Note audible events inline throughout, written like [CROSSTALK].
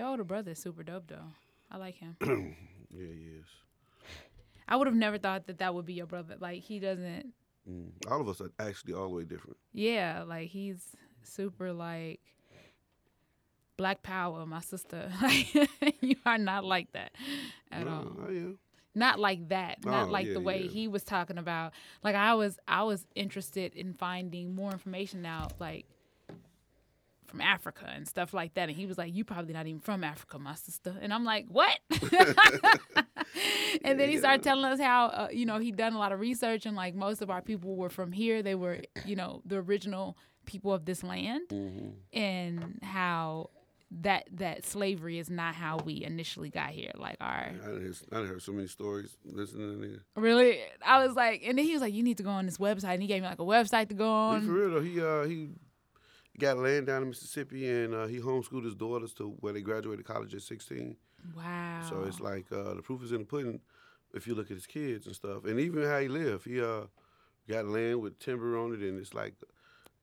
Your older brother is super dope though. I like him. [CLEARS THROAT] Yeah, he is. I would have never thought that that would be your brother. Like he doesn't. Mm. All of us are actually all the way different. Yeah, like he's super like black power. My sister, [LAUGHS] like you are not like that at no, all. I am. Not like that. Not Oh, like yeah, the way yeah. he was talking about. Like I was, I was interested in finding more information out, like from Africa and stuff like that. And he was like, "You probably not even from Africa, my sister." And I'm like, "What?" [LAUGHS] and then he started telling us how, uh, you know, he'd done a lot of research and like most of our people were from here. They were, you know, the original people of this land, Mm-hmm. and how that that slavery is not how we initially got here. Like our I heard, I heard so many stories listening to nigga. Really, I was like, and then he was like, "You need to go on this website," and he gave me like a website to go on. for real though. He uh he got land down in Mississippi and uh, he homeschooled his daughters to where they graduated college at sixteen. Wow. So it's like uh, the proof is in the pudding if you look at his kids and stuff, and even how he lived. He uh got land with timber on it, and it's like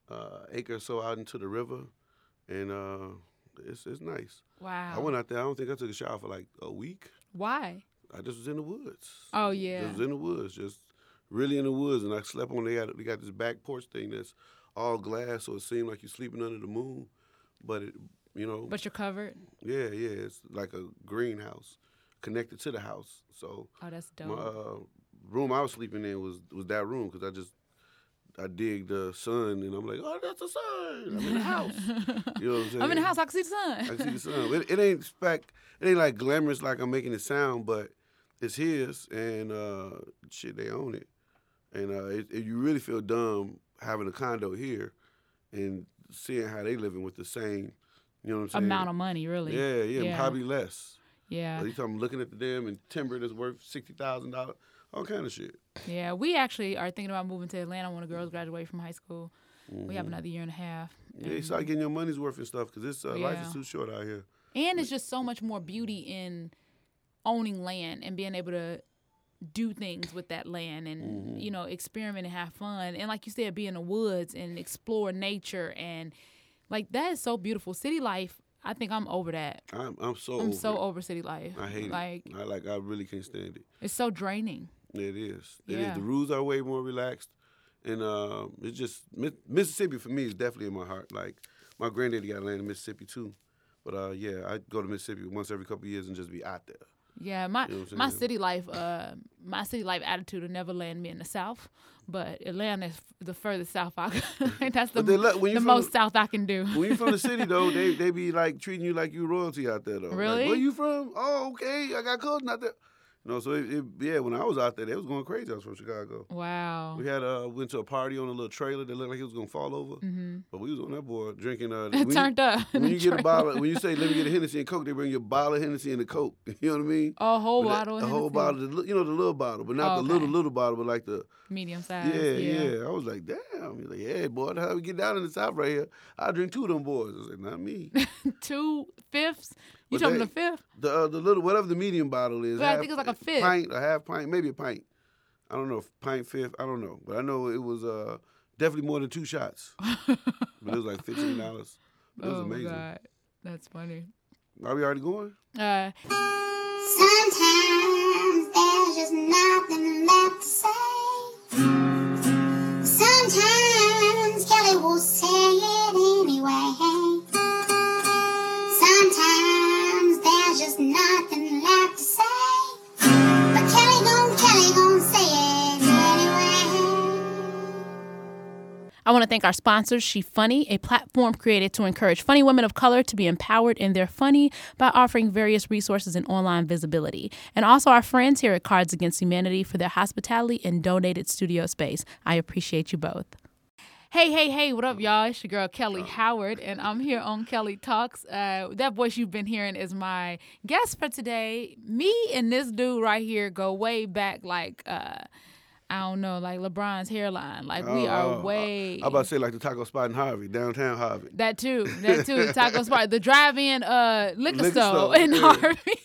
uh, acre or so out into the river, and uh, it's it's nice. wow. I went out there. I don't think I took a shower for like a week. Why? I just was in the woods. Oh yeah. Just was in the woods, just really in the woods, and I slept on. They got they got this back porch thing that's all glass, so it seemed like you're sleeping under the moon, but it you know But you're covered. yeah yeah it's like a greenhouse connected to the house. So Oh, that's my uh, room I was sleeping in was was that room because I just I dig the sun and I'm like oh that's the sun I'm in the house [LAUGHS] you know what I'm saying I'm in the house. I can see the sun. I can see the sun. It, it ain't spec. It ain't like glamorous like I'm making it sound, but it's his and uh, shit. They own it, and uh, it, it- you really feel dumb having a condo here and seeing how they living with the same, you know what I'm saying? Amount of money, really. yeah, yeah, Yeah. probably less. Yeah. Like, you talking looking at the damn and timber that's worth sixty thousand dollars, all kind of shit. Yeah. We actually are thinking about moving to Atlanta when the girls graduate from high school. We have another year and a half. Yeah, you start getting your money's worth and stuff because this uh, life is too short out here. And it's just so much more beauty in owning land and being able to do things with that land and Mm-hmm. you know experiment and have fun and like you said be in the woods and explore nature and like that is so beautiful city life i think i'm over that I'm I'm so i'm over so it. over city life I hate like it. I like I really can't stand it. it's so draining It is. It is. Yeah. The rules are way more relaxed, and uh, it's just Mississippi for me is definitely in my heart. Like my granddaddy got land in Mississippi too, but uh, yeah, I go to Mississippi once every couple of years and just be out there. Yeah my You know my city life uh my city life attitude will never land me in the south but atlanta is the furthest south i can [LAUGHS] that's the, let- the most the- south i can do [LAUGHS] When you from the city though, they [LAUGHS] they be like treating you like you royalty out there though. Like, Really? Where you from? Oh, okay. I got cousins out there. You know, so it, it, yeah, when I was out there, they was going crazy. I was from Chicago. wow We had uh went to a party on a little trailer that looked like it was gonna fall over, mm-hmm. but we was on that board drinking. Uh, it [LAUGHS] when you- turned up when you get a bottle, when you say let me get a Hennessy and Coke, they bring you a bottle of Hennessy and a Coke. [LAUGHS] You know what I mean? A whole But bottle. of a whole bottle, you know, the little bottle, but not Oh, the okay. little little bottle, but like the Medium size. yeah, yeah, I was like, damn. He's like, yeah, boy, how we get down in the south right here. I drink two of them boys. I was like, not me. [LAUGHS] Two fifths. You But talking the fifth? the uh, the little whatever the medium bottle is. Yeah, I think it's like a fifth. pint, a half pint, maybe a pint. I don't know, pint fifth. I don't know, but I know it was uh definitely more than two shots. [LAUGHS] but it was like fifteen dollars. It was oh amazing. my god, that's funny. Are we already going? Uh, Sometimes there's just nothing left to say. Sometimes Kelly will say I want to thank our sponsors, She Funny, a platform created to encourage funny women of color to be empowered in their funny by offering various resources and online visibility. And also our friends here at Cards Against Humanity for their hospitality and donated studio space. I appreciate you both. Hey, hey, hey, what up, y'all? It's your girl Kelly Howard, and I'm here on Kelly Talks. Uh, that voice you've been hearing is my guest for today. Me and this dude right here go way back, like, uh, I don't know, like LeBron's hairline. Like, we Oh, are oh, way. I about to say like the taco spot in Harvey, downtown Harvey. That too. That too. Taco Spot. The drive-in uh liquor, Liquor store store, in yeah. Harvey.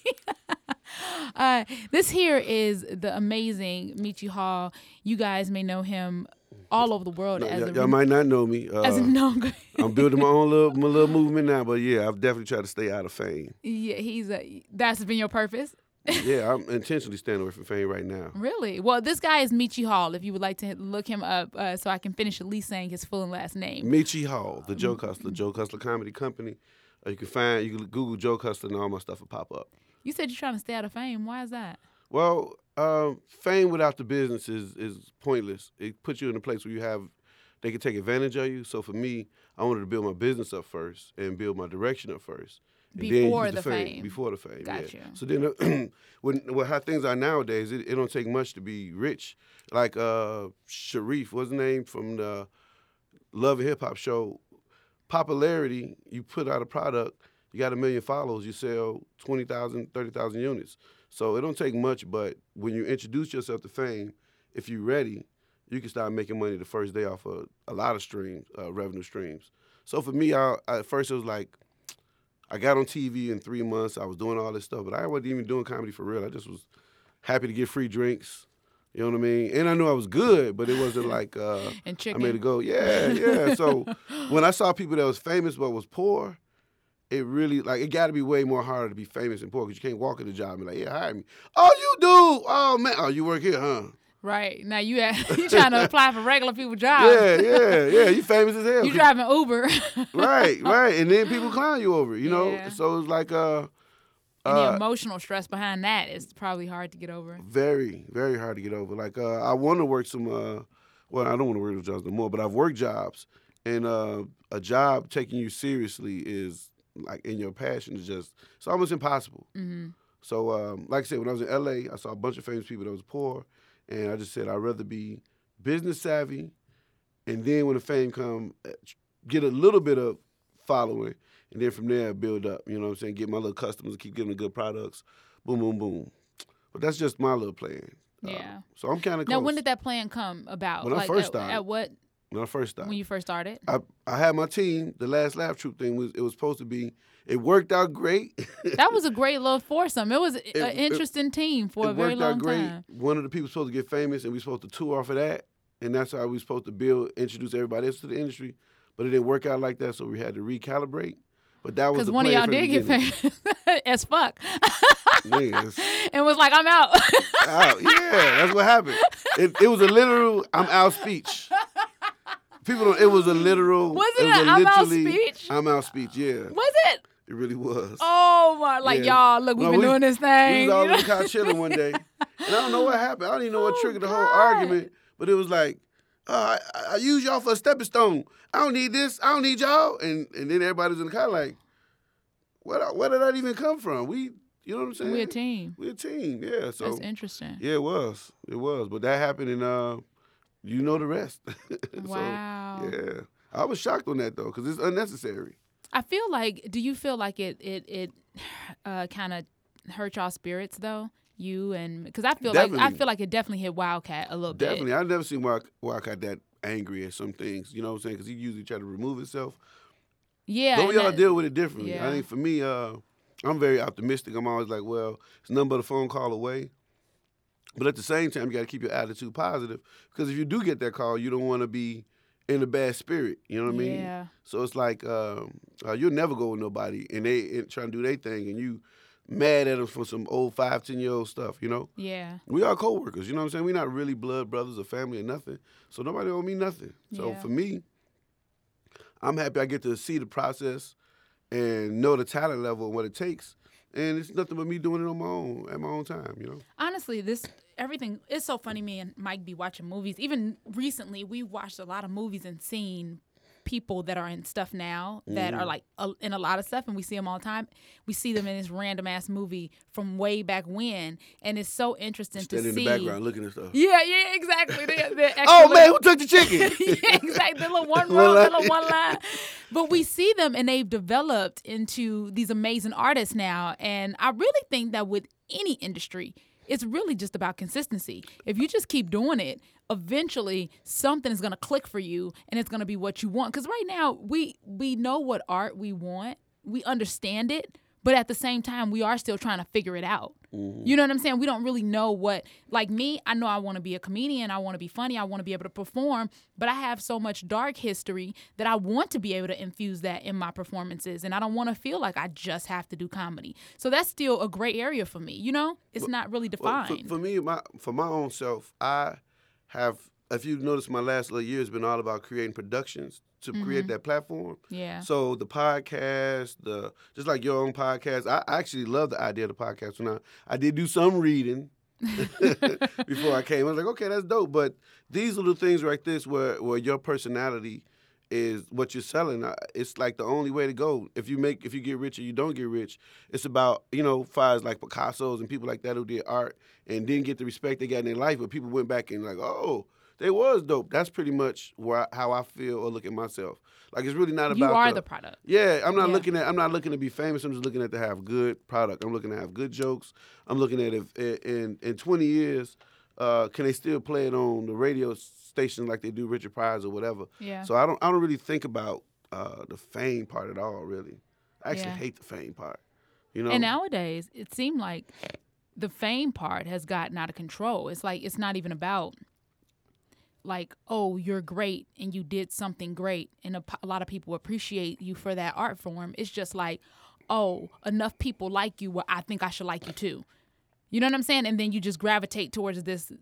[LAUGHS] uh, this here is the amazing Michi Hall. You guys may know him all over the world No, as y'all, y'all might not know me. Uh, as a no. I'm building my own little my little movement now, but yeah, I've definitely tried to stay out of fame. yeah, he's a. That's been your purpose. Yeah, I'm intentionally staying away from fame right now. Really? Well, this guy is Michi Hall. If you would like to look him up, uh, so I can finish at least saying his full and last name. Michi Hall, the Joe Custler, Joe Custler Comedy Company. Uh, you can find you can Google Joe Custler and all my stuff will pop up. You said you're trying to stay out of fame. Why is that? Well, um, fame without the business is is pointless. It puts you in a place where you have they can take advantage of you. So for me, I wanted to build my business up first and build my direction up first. Before use the fame. Before the fame. Got yeah. So then, uh, [CLEARS THROAT] when well, how things are nowadays, it, it don't take much to be rich. Like uh, Sharif, what's his name from the Love and Hip Hop show? Popularity, you put out a product, you got a million followers, you sell 20,000, 30,000 units. So it don't take much, but when you introduce yourself to fame, if you're ready, you can start making money the first day off of a lot of streams, uh, revenue streams. So for me, I, at first it was like, I got on TV in three months. I was doing all this stuff, but I wasn't even doing comedy for real. I just was happy to get free drinks. You know what I mean? And I knew I was good, but it wasn't [LAUGHS] like uh, And I made it go. Yeah, yeah. So [LAUGHS] when I saw people that was famous but was poor, it really like it got to be way more harder to be famous and poor because you can't walk in the job and be like, yeah, hire me. Oh, you do? Oh man, oh you work here, huh? Right now, you at, [LAUGHS] you [LAUGHS] trying to apply for regular people jobs. Yeah, yeah, yeah. You famous as hell. [LAUGHS] You driving Uber. right, right, and then people clown you over. You know, Yeah. so it's like uh, and the uh, emotional stress behind that is probably hard to get over. very, very hard to get over. Like uh, I want to work some. Uh, well, I don't want to work those jobs no more, but I've worked jobs, and uh, a job taking you seriously is like in your passion is just it's almost impossible. hmm So, um, like I said, when I was in LA, I saw a bunch of famous people that was poor, and I just said I'd rather be business savvy, and then when the fame come, uh, get a little bit of following, and then from there build up. You know what I'm saying? Get my little customers, keep giving them good products, boom, boom, boom. But that's just my little plan. Uh, Yeah. so I'm kind of Now, when did that plan come about? When I first at, started. at what when I first started? when you first started? I, I had my team. The last laugh troop thing was it was supposed to be. It worked out great. That was [LAUGHS] a great little foursome. It was an it- interesting team for a it very worked long out great. time. One of the people supposed to get famous, and we supposed to tour off of that, and that's how we supposed to build, introduce everybody else to the industry. But it didn't work out like that, so we had to recalibrate. But that was Because one of y'all did get famous [LAUGHS] as fuck, Yeah, [LAUGHS] and was like, "I'm out." out. Yeah, that's what happened. It, it was a literal "I'm out" speech. People, don't, it was a literal. Was it was a a I'm out speech? I'm out speech. Yeah, was it? It really was. Oh my! Like Yeah. y'all, look, we've No, been we- doing this thing. We was all in the car chilling one day, and I don't know what happened. I don't even know what Oh, triggered the whole argument, but it was like, uh, I, I use y'all for a stepping stone. I don't need this. I don't need y'all. And and then everybody's in the car like, what? where did that even come from? We, you know what I'm saying? We're a team. We're a team. Yeah. So That's interesting. yeah, it was. It was. But that happened, and uh, you know the rest. [LAUGHS] So, wow. yeah. I was shocked on that though, because it's unnecessary. I feel like. Do you feel like it? It it [SIGHS] uh, kind of hurt y'all spirits though. You and because I feel like I feel like it definitely hit Wildcat a little bit. Definitely. I've never seen Wild- Wildcat that angry at some things. You know what I'm saying? Because he usually try to remove himself. Yeah. But we all that- deal with it differently. yeah. I think for me, uh, I'm very optimistic. I'm always like, well, it's nothing but a phone call away. But at the same time, you got to keep your attitude positive because if you do get that call, you don't want to be in a bad spirit. You know what I mean? Yeah. So it's like um, uh, you'll never go with nobody and they and trying to do their thing and you mad at them for some old five, ten year old stuff. You know? Yeah. We are co-workers, you know what I'm saying? We're not really blood brothers or family or nothing. So nobody owe me nothing. So Yeah. for me, I'm happy I get to see the process and know the talent level and what it takes. And it's nothing but me doing it on my own at my own time, you know? honestly, this everything it's so funny. Me and Mike be watching movies. Even recently, we watched a lot of movies and seen people that are in stuff now that Mm-hmm. are like a, in a lot of stuff, and we see them all the time. We see them in this random ass movie from way back when, and it's so interesting Standing to in see. In the background looking at stuff. Yeah, yeah, exactly. They're [LAUGHS] Oh actually- man, who took the chicken? [LAUGHS] yeah, exactly. The little one [LAUGHS] the little one line. But we see them and they've developed into these amazing artists now. And I really think that with any industry, it's really just about consistency. If you just keep doing it, eventually something is gonna click for you and it's gonna be what you want. Because right now we we know what art we want. We understand it, but at the same time, we are still trying to figure it out. Mm-hmm. You know what I'm saying? We don't really know what, like me, I know I want to be a comedian. I want to be funny. I want to be able to perform, but I have so much dark history that I want to be able to infuse that in my performances. And I don't want to feel like I just have to do comedy. So that's still a gray area for me. You know, it's not really Well, defined. for, for me, my for my own self, I have. If you notice, my last little year has been all about creating productions to create that platform. Mm-hmm. yeah. So the podcast, the just like your own podcast, I I actually love the idea of the podcast. When I, I did do some reading [LAUGHS] [LAUGHS] before I came, I was like, okay, that's dope. But these little things like this, where where your personality is what you're selling, uh, it's like the only way to go. If you make, if you get rich or you don't get rich, it's about you know fires like Picasso's and people like that who did art and didn't get the respect they got in their life, but people went back and like, oh. They was dope. That's pretty much where I, how I feel or look at myself. Like it's really not about you are the, the product. yeah, I'm not Yeah. looking at. I'm not looking to be famous. I'm just looking at to have good product. I'm looking to have good jokes. I'm looking at if in in 20 years, uh, can they still play it on the radio station like they do Richard Pryor or whatever? Yeah. So I don't. I don't really think about uh, the fame part at all. Really, I actually Yeah. hate the fame part. You know. And nowadays, it seemed like the fame part has gotten out of control. It's like it's not even about like, oh, you're great and you did something great, and a lot of people appreciate you for that art form. It's just like, oh, enough people like you, well, I think I should like you too. You know what I'm saying? And then you just gravitate towards this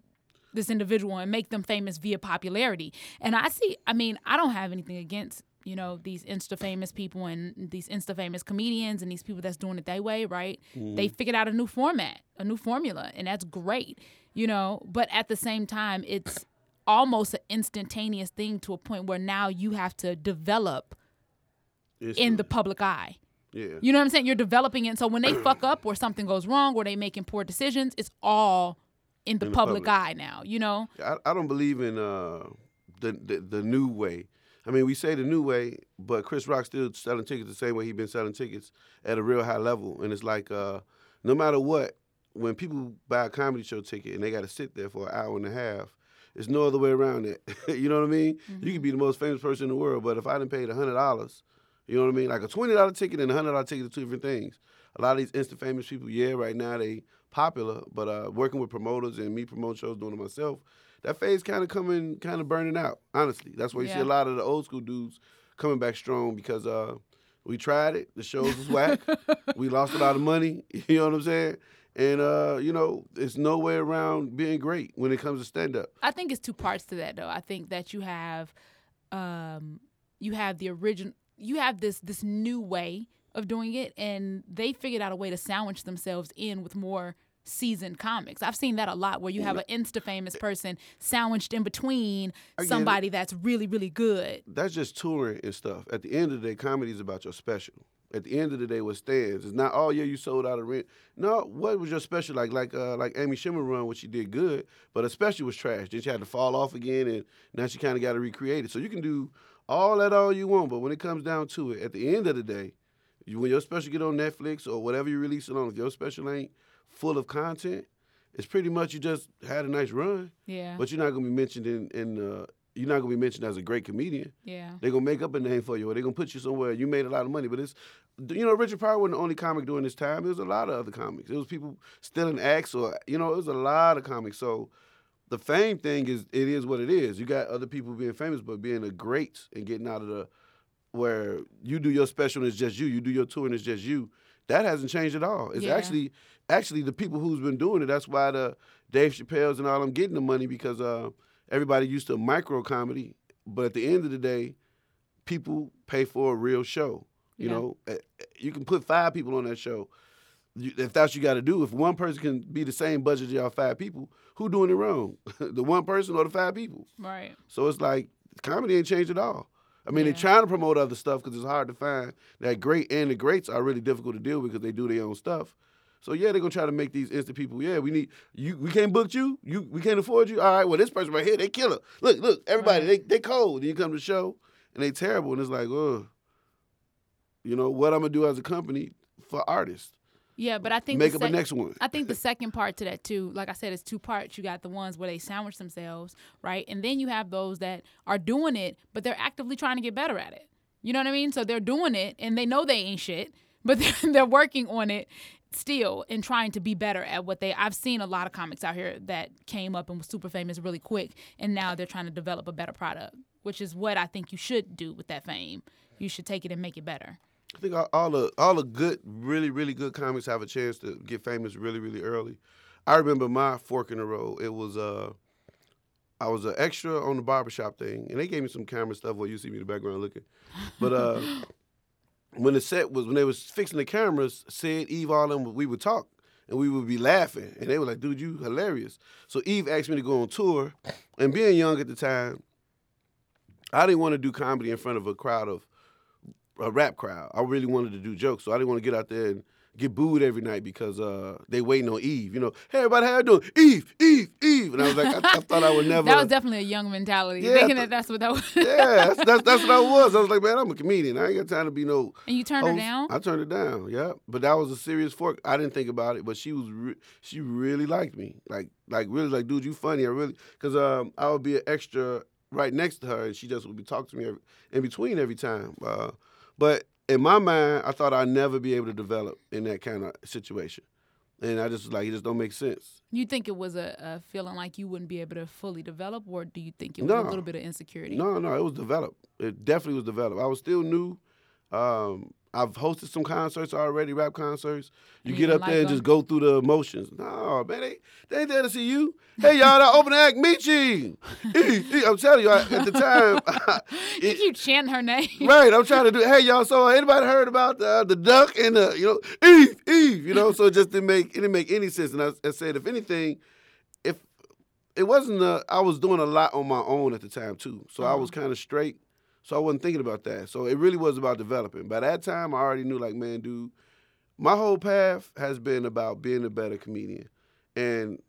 this individual and make them famous via popularity. And I see, I mean, I don't have anything against, you know, these Insta famous people and these Insta famous comedians and these people that's doing it their way, right? Mm-hmm. They figured out a new format, a new formula, and that's great, you know. But at the same time, it's almost an instantaneous thing to a point where now you have to develop It's- in the public eye. yeah. You know what I'm saying? You're developing it. So when they fuck up or something goes wrong or they making poor decisions, it's all in the, In the public, public. eye now, you know? I, I don't believe in uh, the, the the new way. I mean, we say the new way, but Chris Rock still selling tickets the same way he's been selling tickets at a real high level. And it's like, uh, no matter what, when people buy a comedy show ticket and they got to sit there for an hour and a half, there's no other way around it. [LAUGHS] you know what I mean? You could be the most famous person in the world, but if I didn't pay hundred dollars, you know what I mean? Like a twenty dollar ticket and a hundred dollar ticket are two different things. A lot of these instant famous people, yeah, right now they popular, but uh, working with promoters and me promote shows doing it myself, that phase kind of coming, kind of burning out. Honestly, that's why you see a lot of the old school dudes coming back strong because uh, we tried it, the shows was whack, [LAUGHS] we lost a lot of money. [LAUGHS] You know what I'm saying? And uh, you know, there's no way around being great when it comes to stand up. I think it's two parts to that though. I think that you have um you have the original you have this this new way of doing it and they figured out a way to sandwich themselves in with more seasoned comics. I've seen that a lot where you have an insta famous person sandwiched in between somebody that's really really good. that's just touring and stuff. At the end of the day, comedy is about your special. At the end of the day, what stands it's not. Oh yeah, you sold out of rent. No, what was your special like? Like uh, like Amy Schumer run, which she did good, but her special was trash. Then she had to fall off again, and now she kind of got to recreate it. So you can do all that all you want, but when it comes down to it, at the end of the day, you, when your special get on Netflix or whatever you release it on, if your special ain't full of content, it's pretty much you just had a nice run, Yeah. but you're not gonna be mentioned in in. Uh, you're not gonna be mentioned as a great comedian. yeah. They're gonna make up a name for you, or they're gonna put you somewhere. You made a lot of money, but it's, you know, Richard Pryor wasn't the only comic during this time. There was a lot of other comics. It was people stealing acts, or you know, it was a lot of comics. So, the fame thing is, it is what it is. You got other people being famous, but being a great and getting out of the, where you do your special and it's just you, you do your tour and it's just you. That hasn't changed at all. It's Yeah. actually, actually the people who's been doing it. That's why the Dave Chappelle's and all them getting the money because uh, everybody used to micro comedy, but at the end of the day, people pay for a real show. You Yeah. know, Eh, eh, you can put five people on that show. If that's what you got to do, if one person can be the same budget as y'all five people, who doing it wrong? [LAUGHS] the one person or the five people? Right. So it's like comedy ain't changed at all. I mean, Yeah. they're trying to promote other stuff because it's hard to find that great, and the greats are really difficult to deal with because they do their own stuff. So yeah, they're gonna try to make these instant people. Yeah, we need you. We can't book you. You we can't afford you. All right, well this person right here, they killer. Look, look, everybody, they they cold. Then you come to the show and they terrible, and it's like, ugh. You know what I'm gonna do as a company for artists? Yeah, but I think Make the up sec- next one. I think the [LAUGHS] second part to that too, like I said, it's two parts. You got the ones where they sandwich themselves, right? And then you have those that are doing it, but they're actively trying to get better at it. You know what I mean? So they're doing it and they know they ain't shit, [LAUGHS] but they're, they're working on it still and trying to be better at what they I've seen a lot of comics out here that came up and was super famous really quick and now they're trying to develop a better product, which is what I think you should do with that fame. You should take it and make it better. I think all, all the all the good, really, really good comics have a chance to get famous really, really early. I remember my fork in the road. It was uh, I was an extra on the barbershop thing, and they gave me some camera stuff where you see me in the background looking. But uh, [LAUGHS] when the set was when they was fixing the cameras, said Eve all them we would talk and we would be laughing, and they were like, "Dude, you hilarious." So Eve asked me to go on tour, and being young at the time, I didn't want to do comedy in front of a crowd of a rap crowd. I really wanted to do jokes, so I didn't want to get out there and get booed every night because uh, they waiting on Eve. You know, hey everybody, how you doing? Eve, Eve, Eve, and I was like, I, I [LAUGHS] thought I would never. That was definitely a young mentality. Yeah, thinking thought- that that's what that [LAUGHS] was. yeah, that's, that's that's what I was. I was like, man, I'm a comedian. I ain't got time to be no. and you turned her down? I turned it down. Yeah, but that was a serious fork. I didn't think about it, but she was re- she really liked me. Like like really like, dude, you funny. I really because um I would be an extra right next to her, and she just would be talking to me every, in between every time. Uh, but in my mind, I thought I'd never be able to develop in that kind of situation, and I just was like it just don't make sense. You think it was a, a feeling like you wouldn't be able to fully develop, or do you think it was a little bit of insecurity? No, no, it was developed. It definitely was developed. I was still new. Um, I've hosted some concerts already, rap concerts. You get you up didn't there and them? just go through the emotions. No, man, they, they ain't there to see you. Hey, y'all, that open act, Michi. [LAUGHS] I'm telling you, I, at the time, [LAUGHS] [LAUGHS] you it- keep chanting her name. right, I'm trying to do. Hey, y'all, so anybody heard about uh, the duck and the, you know, Eve, Eve, you know? So it just didn't make it didn't make any sense. And I, I said, if anything, if it wasn't, uh, I was doing a lot on my own at the time too. So I was kind of straight. So I wasn't thinking about that. So it really was about developing. By that time, I already knew, like, man, dude, my whole path has been about being a better comedian, and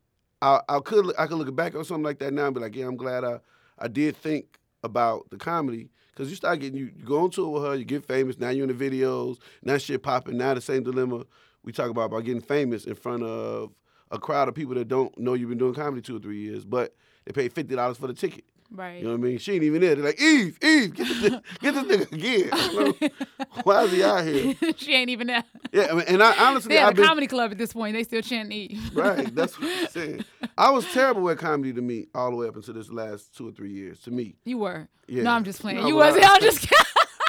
I, I could I could look back on something like that now and be like, yeah, I'm glad I I did think about the comedy because you start getting you, you go on tour with her, you get famous. Now you're in the videos. Now shit popping. Now the same dilemma we talk about about getting famous in front of a crowd of people that don't know you've been doing comedy two or three years, but they pay fifty dollars for the ticket. Right. You know what I mean? She ain't even there. They're like, Eve, Eve, get this, get this nigga again. [LAUGHS] Why is he out here? [LAUGHS] she ain't even there. Yeah, I mean, and I honestly, They at I've a been comedy club at this point. They still chanting Eve. right. That's what I'm saying. I was [LAUGHS] terrible at comedy to me all the way up until this last two or three years. To me, You were. Yeah. No, I'm just playing. No, you wasn't. I- I'm just kidding.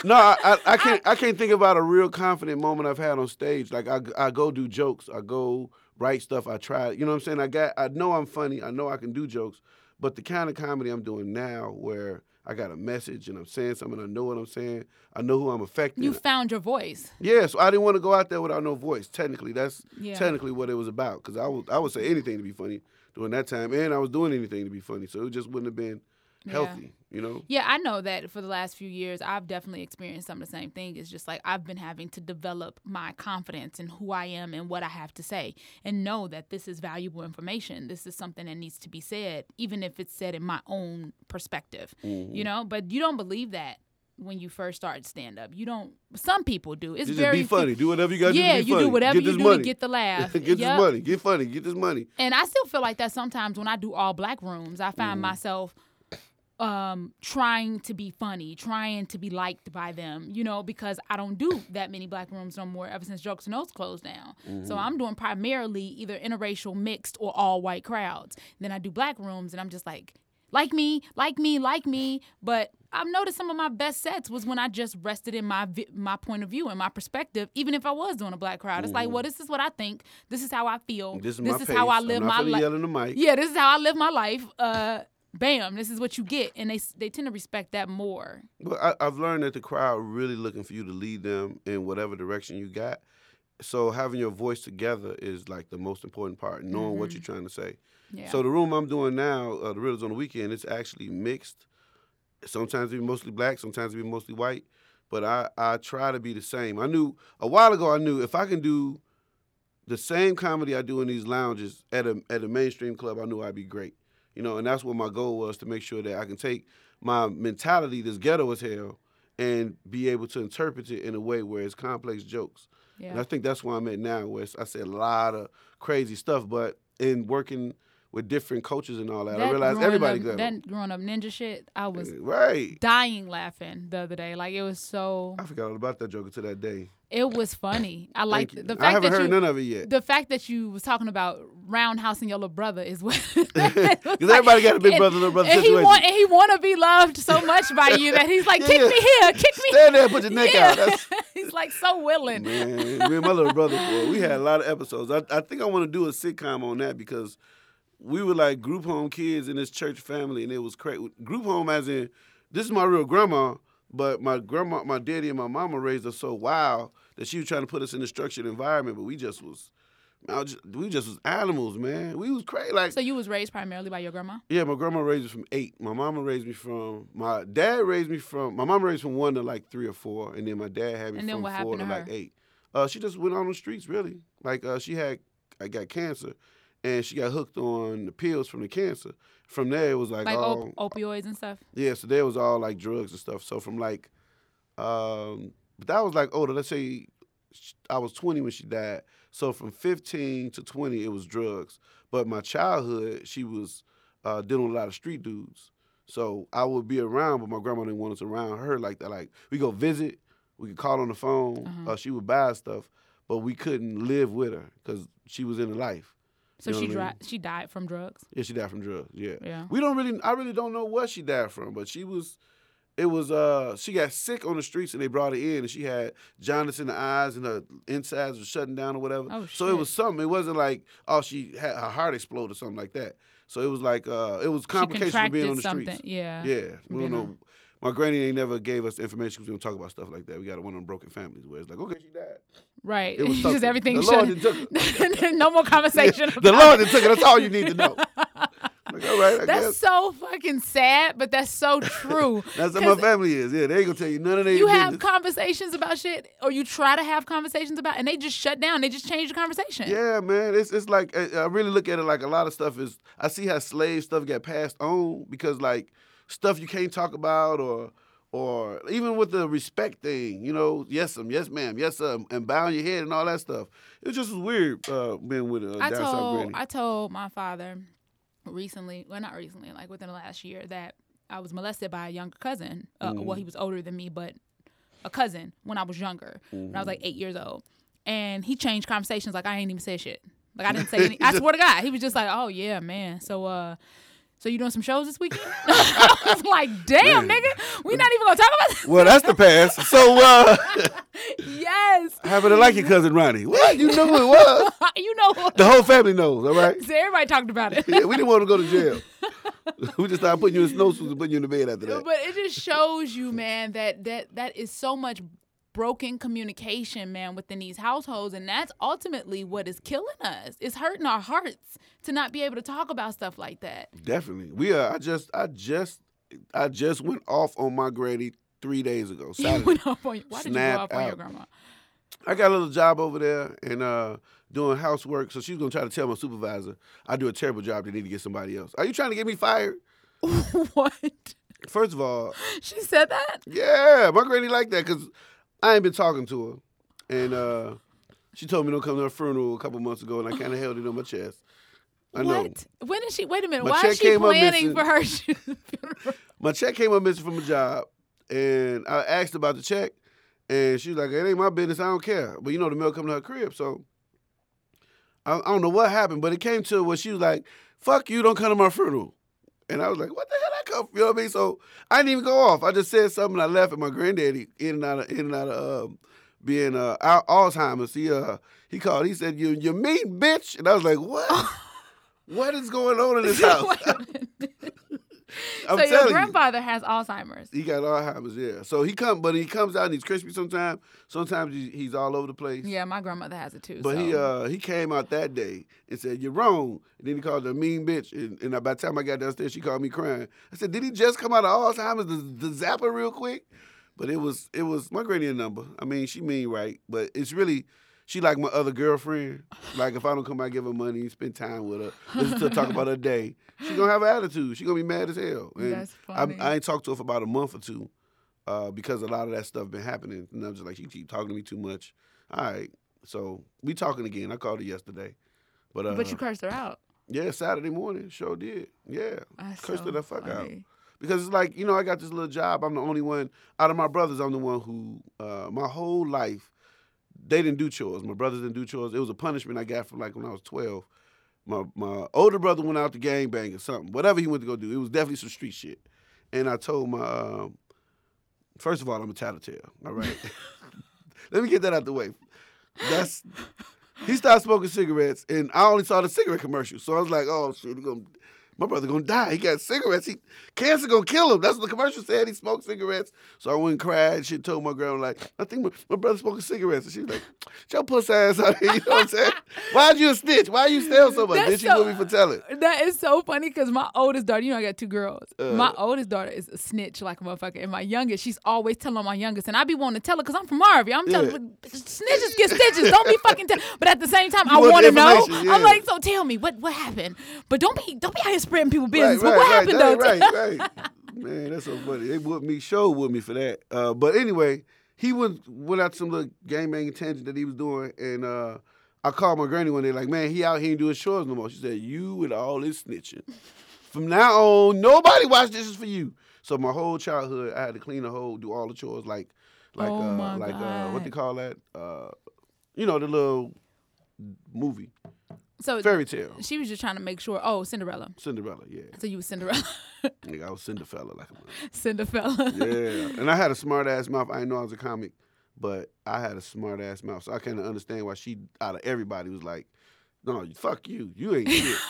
no, I, I, I can't. I can't think about a real confident moment I've had on stage. Like I, I go do jokes. I go write stuff. I try. You know what I'm saying? I got. I know I'm funny. I know I can do jokes. But the kind of comedy I'm doing now, where I got a message and I'm saying something, I know what I'm saying. I know who I'm affecting. You found your voice. Yeah, so I didn't want to go out there without no voice. Technically, that's Yeah. technically what it was about. Because I would I would say anything to be funny during that time, and I was doing anything to be funny, so it just wouldn't have been healthy. You know? Yeah, I know that for the last few years, I've definitely experienced some of the same thing. It's just like I've been having to develop my confidence in who I am and what I have to say, and know that this is valuable information. This is something that needs to be said, even if it's said in my own perspective. Mm-hmm. You know, but you don't believe that when you first start stand up. You don't. Some people do. It's Just very be funny. Do whatever you got to Yeah, do. to be you funny. do whatever get you do money. to get the [LAUGHS] laugh. get this money. Get funny. Get this money. And I still feel like that sometimes when I do all black rooms, I find Mm. myself um trying to be funny, trying to be liked by them, you know, because I don't do that many black rooms no more ever since Jokes and Notes closed down. Mm-hmm. So I'm doing primarily either interracial, mixed, or all white crowds. Then I do black rooms and I'm just like, like me, like me, like me. But I've noticed some of my best sets was when I just rested in my vi- my point of view and my perspective, even if I was doing a black crowd. It's like, well, this is what I think. This is how I feel. Mm-hmm. This is my how I live my life. yell in the mic. Yeah, this is how I live my life. Uh, bam, this is what you get, and they they tend to respect that more. Well, I, I've learned that the crowd really looking for you to lead them in whatever direction you got. So having your voice together is like the most important part, knowing what you're trying to say. Mm-hmm. Yeah. So the room I'm doing now, uh, the Riddles on the Weekend, it's actually mixed. Sometimes it be mostly black, sometimes it be mostly white. But I, I try to be the same. I knew a while ago. I knew if I can do the same comedy I do in these lounges at a at a mainstream club, I knew I'd be great. You know, and that's what my goal was to make sure that I can take my mentality, this ghetto as hell, and be able to interpret it in a way where it's complex jokes. And. I think that's where I'm at now, where I say a lot of crazy stuff, but in working with different coaches and all that. I realized everybody up, got that growing up ninja shit. I was Right. dying laughing the other day. Like it was so. I forgot all about that joke until that day. It was funny. I like the fact I haven't that heard you. none of it yet. the fact that you was talking about roundhouse and your little brother is what [LAUGHS] Because [LAUGHS] everybody got a big brother, little brother and situation. he want and he want to be loved so much by you that he's like kick Yeah. me here kick me Stand there, put your neck Yeah. out. That's, [LAUGHS] he's like so willing man, me and my little brother, boy, we had a lot of episodes. I, I think I want to do a sitcom on that because we were like group home kids in this church family, and it was crazy. Group home, as in, this is my real grandma, but my grandma, my daddy, and my mama raised us so wild that she was trying to put us in a structured environment, but we just was. I just, we just was animals, man. We was crazy. Like so you was raised primarily by your grandma Yeah, my grandma raised me from eight. My mama raised me from my dad raised me from my mama raised from one to like three or four, and then my dad had me And from four to to like eight. Uh, she just went on the streets, really. Like uh, she had, I got cancer, and she got hooked on the pills from the cancer. From there, it was like, like oh, op- opioids and stuff yeah. So there was all like drugs and stuff. So from like, um, but that was like older. Let's say I was 20 when she died. So from 15 to 20, it was drugs. But my childhood, she was uh, dealing with a lot of street dudes. So I would be around, but my grandma didn't want us around her like that. Like we go visit, we could call on the phone. Uh-huh. Uh, she would buy stuff, but we couldn't live with her because she was in the life. so You know she what I mean? she died from drugs Yeah, she died from drugs. Yeah. yeah We don't really I really don't know what she died from, but she was it was uh she got sick on the streets and they brought her in and she had jaundice in the eyes and her insides were shutting down or whatever. Oh, so it was something. It wasn't like oh she had her heart exploded or something like that. So it was like uh it was complications from being on the something streets. yeah Yeah, we don't know. My granny ain't never gave us information because we don't talk about stuff like that. We got one of them broken families where it's like, okay, she died. right It was [LAUGHS] just everything The Lord took [LAUGHS] no more [LAUGHS] conversation the about Lord it. took it. That's all you need to know. Like, all right, I That's guess. so fucking sad, but that's so [LAUGHS] true. That's what my family is. Yeah, they ain't gonna tell you none of their you have business. conversations about shit, or you try to have conversations about, and they just shut down. They just change the conversation. Yeah, man. It's it's like I really look at it like a lot of stuff is. I see how slave stuff get passed on because like stuff you can't talk about or or even with the respect thing, you know, yes, um, yes, ma'am, yes, um, and bowing your head and all that stuff. It just was weird uh, being with uh, I down south told granny. I told my father recently, well, not recently, like within the last year, that I was molested by a younger cousin. Uh, Well, Mm. he was older than me, but a cousin when I was younger, when I was like Mm-hmm. eight years old, and he changed conversations like I ain't even said shit. Like I didn't say [LAUGHS] any. I swear to God, he was just like, "Oh yeah, man. So uh." So you doing some shows this weekend? [LAUGHS] [LAUGHS] I was like, damn, Man. nigga, we not even gonna talk about this. well, that's the past. So, uh, [LAUGHS] yes, happen to like your cousin Ronnie. What? You knew it was. you know what? The whole family knows, all right? So everybody talked about it. Yeah, we didn't want to go to jail. we just started putting you in snowsuits and putting you in the bed after that. But it just shows you, man, that that that is so much broken communication, man, within these households, and that's ultimately what is killing us. It's hurting our hearts to not be able to talk about stuff like that. Definitely. We are. I just, I just, I just went off on my granny three days ago. [LAUGHS] You Saturday. went off on- why did you go off on your grandma? I got a little job over there and uh, doing housework. So she's gonna try to tell my supervisor I do a terrible job. They need to get somebody else. Are you trying to get me fired? [LAUGHS] what? First of all, She said that? yeah, my granny like that because I ain't been talking to her, and uh, she told me don't come to her funeral a couple months ago, and I kind of held it on my chest. I know. What? When is she? Wait a minute. My Why check is she planning for her [LAUGHS] funeral? My check came up missing from a job, and I asked about the check, and she was like, "It ain't my business. I don't care." But you know, the mail come to her crib, so I, I don't know what happened, but it came to where she was like, "Fuck you! Don't come to my funeral." And I was like, "What the hell? I come?" from?" You know what I mean? So I didn't even go off. I just said something. And I left, and my granddaddy in and out of in and out of um, being uh, Al- Alzheimer's. He uh he called. He said, "You you mean bitch?" And I was like, "What? [LAUGHS] what is going on in this [LAUGHS] house?" Wait a minute. I'm so your telling you. grandfather has Alzheimer's. He got Alzheimer's, yeah. So he come, but he comes out and he's crispy sometimes. Sometimes he, he's all over the place. Yeah, my grandmother has it too. But he uh he came out that day and said you're wrong. And then he called her a mean bitch. And, and by the time I got downstairs, she called me crying. I said, did he just come out of Alzheimer's the, the zapper real quick? But it was it was my granny a number. I mean, she mean right, but it's really she like my other girlfriend. Like if I don't come out give her money, spend time with her, listen to her talk about her day, she gonna have an attitude. She gonna be mad as hell. And That's I, funny. I ain't talked to her for about a month or two, uh, because a lot of that stuff been happening. And I'm just like, she keep talking to me too much. All right, so we talking again. I called her yesterday, but uh, but you cursed her out. Yeah, Saturday morning, sure did. Yeah, That's cursed so her the fuck out. because it's like you know I got this little job. I'm the only one out of my brothers. I'm the one who uh, my whole life they didn't do chores. My brothers didn't do chores. It was a punishment I got from like when I was 12. My my older brother went out to gang bang or something. Whatever he went to go do, it was definitely some street shit. And I told my um, first of all, I'm a tattletale. All right, [LAUGHS] [LAUGHS] let me get that out the way. That's he started smoking cigarettes, and I only saw the cigarette commercial. So I was like, oh shit, he gonna, my brother gonna die. He got cigarettes. He cancer gonna kill him. That's what the commercial said. He smoked cigarettes. So I went and cried. and Shit, told my girl like, I think my, my brother smoking cigarettes. And she was like, "Get your pussy ass out here. [LAUGHS] You know what I'm saying? Why'd you a snitch? Why you steal so much? That's Then she so- me for telling. That is so funny because my oldest daughter, you know, I got two girls. Uh. my oldest daughter is a snitch like a motherfucker, and my youngest, she's always telling on my youngest, and I be wanting to tell her because I'm from Harvey. I'm telling Yeah. her, snitches get stitches. Don't be fucking. Tell. But at the same time, [LAUGHS] I want to know. information, I'm yeah. like, so tell me what what happened. But don't be don't be out here spreading people business. Right, but what right, happened right, though? Right, right. [LAUGHS] Man, that's so funny. They whooped me, show with me for that. Uh, but anyway, he went went out some little game banging tangent that he was doing, and uh, I called my granny one day, like, man, he out here ain't doing chores no more. She said, you with all this snitching. From now on, nobody wash dishes for you. So my whole childhood, I had to clean the whole, do all the chores, like, like, Oh uh, like, uh, what they call that? Uh, you know, the little movie, So fairy tale, she was just trying to make sure. Oh, Cinderella. Cinderella. Yeah, So you was Cinderella, [LAUGHS] nigga, I was Cinderella like a mother. Cinderella. Yeah, and I had a smart ass mouth. I didn't know I was a comic, but I had a smart ass mouth, so I kind of understand why she, out of everybody, was like, "No, fuck you, you ain't shit." [LAUGHS]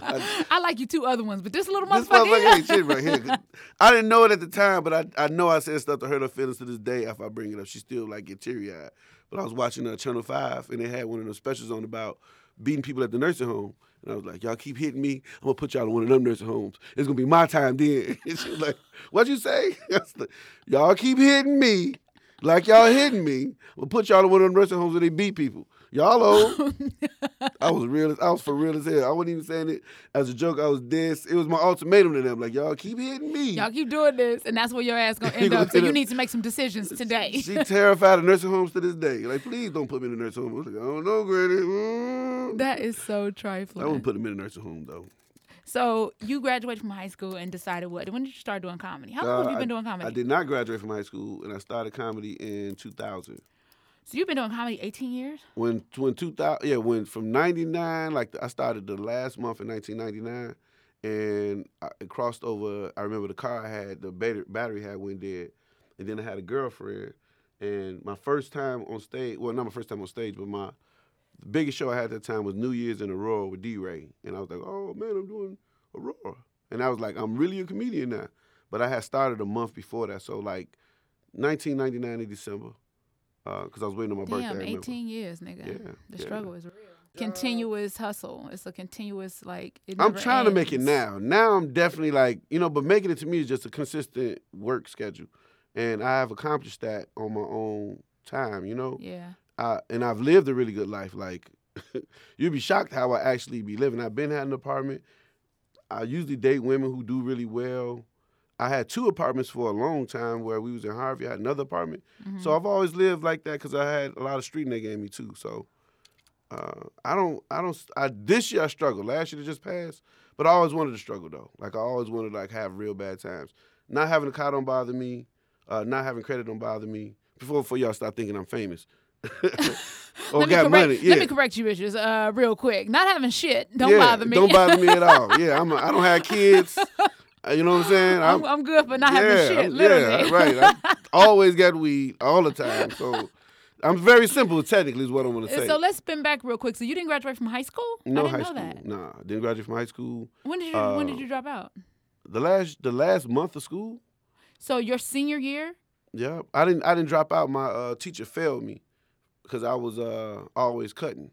I- I like you two other ones, but this little this motherfucker. motherfucker ain't shit right here. [LAUGHS] I didn't know it at the time, but I, I know I said stuff to hurt her feelings to this day. If I bring it up, she still like get teary eyed. But I was watching uh, Channel Five, and they had one of those specials on about beating people at the nursing home. And I was like, y'all keep hitting me, I'm gonna put y'all in one of them nursing homes. It's gonna be my time then. [LAUGHS] And she was like, what'd you say? [LAUGHS] Like, y'all keep hitting me like y'all hitting me. I'm gonna put y'all in one of them nursing homes where they beat people. Y'all old. [LAUGHS] I was real. As, I was for real as hell. I wasn't even saying it as a joke. I was dead. It was my ultimatum to them. Like y'all keep hitting me. Y'all keep doing this, and that's where your ass gonna [LAUGHS] end up. So you need to make some decisions today. She [LAUGHS] terrified of nursing homes to this day. Like, please don't put me in a nursing home. I was like, I don't know, Granny. Mm. that is so trifling. I wouldn't put him in a nursing home though. So you graduated from high school and decided what? When did you start doing comedy? How long Uh, have you I- been doing comedy? I did not graduate from high school, and I started comedy in 2000. So you've been doing comedy 18 years? When when 2000, yeah, when from 99, like I started the last month in 1999, and I it crossed over. I remember the car I had, the battery, battery had went dead, and then I had a girlfriend, and my first time on stage, well, not my first time on stage, but my biggest show I had at that time was New Year's in Aurora with D Ray, and I was like, oh man, I'm doing Aurora, and I was like, I'm really a comedian now, but I had started a month before that, so like 1999 in December, Uh, because I was waiting on my birthday. I Damn, remember. 18 years, nigga. Yeah, the yeah. struggle is real. Continuous hustle. It's a continuous like. It I'm never trying to make it now. Now I'm definitely like, you know, but making it to me is just a consistent work schedule. And I have accomplished that on my own time, you know? Yeah. I, and I've lived a really good life. Like, [LAUGHS] you'd be shocked how I actually be living. I've been had an apartment. I usually date women who do really well. I had two apartments for a long time where we was in Harvey. I had another apartment. Mm-hmm. So I've always lived like that because I had a lot of street nigga in me too. So uh, I don't, I don't, I, this year I struggled. Last year that just passed, but I always wanted to struggle though. Like I always wanted to like have real bad times. Not having a car don't bother me. Uh, not having credit don't bother me. Before, before y'all start thinking I'm famous. [LAUGHS] or let me got correct, money. Yeah. Let me correct you, bitches, uh, real quick. Not having shit don't Yeah, bother me. Don't bother me at all. [LAUGHS] Yeah, I'm. A, I don't have kids. Uh, You know what I'm saying? [GASPS] I'm, I'm good for not having yeah, shit. I'm- Literally. Yeah, right. I [LAUGHS] always got weed all the time. So I'm very simple. Technically, is what I want to say. So let's spin back real quick. So you didn't graduate from high school? no I didn't high know school. that. Nah, didn't graduate from high school. When did you When did Uh, you drop out? The last the last month of school. So your senior year? Yeah, I didn't I didn't drop out. My uh, teacher failed me because I was uh, always cutting.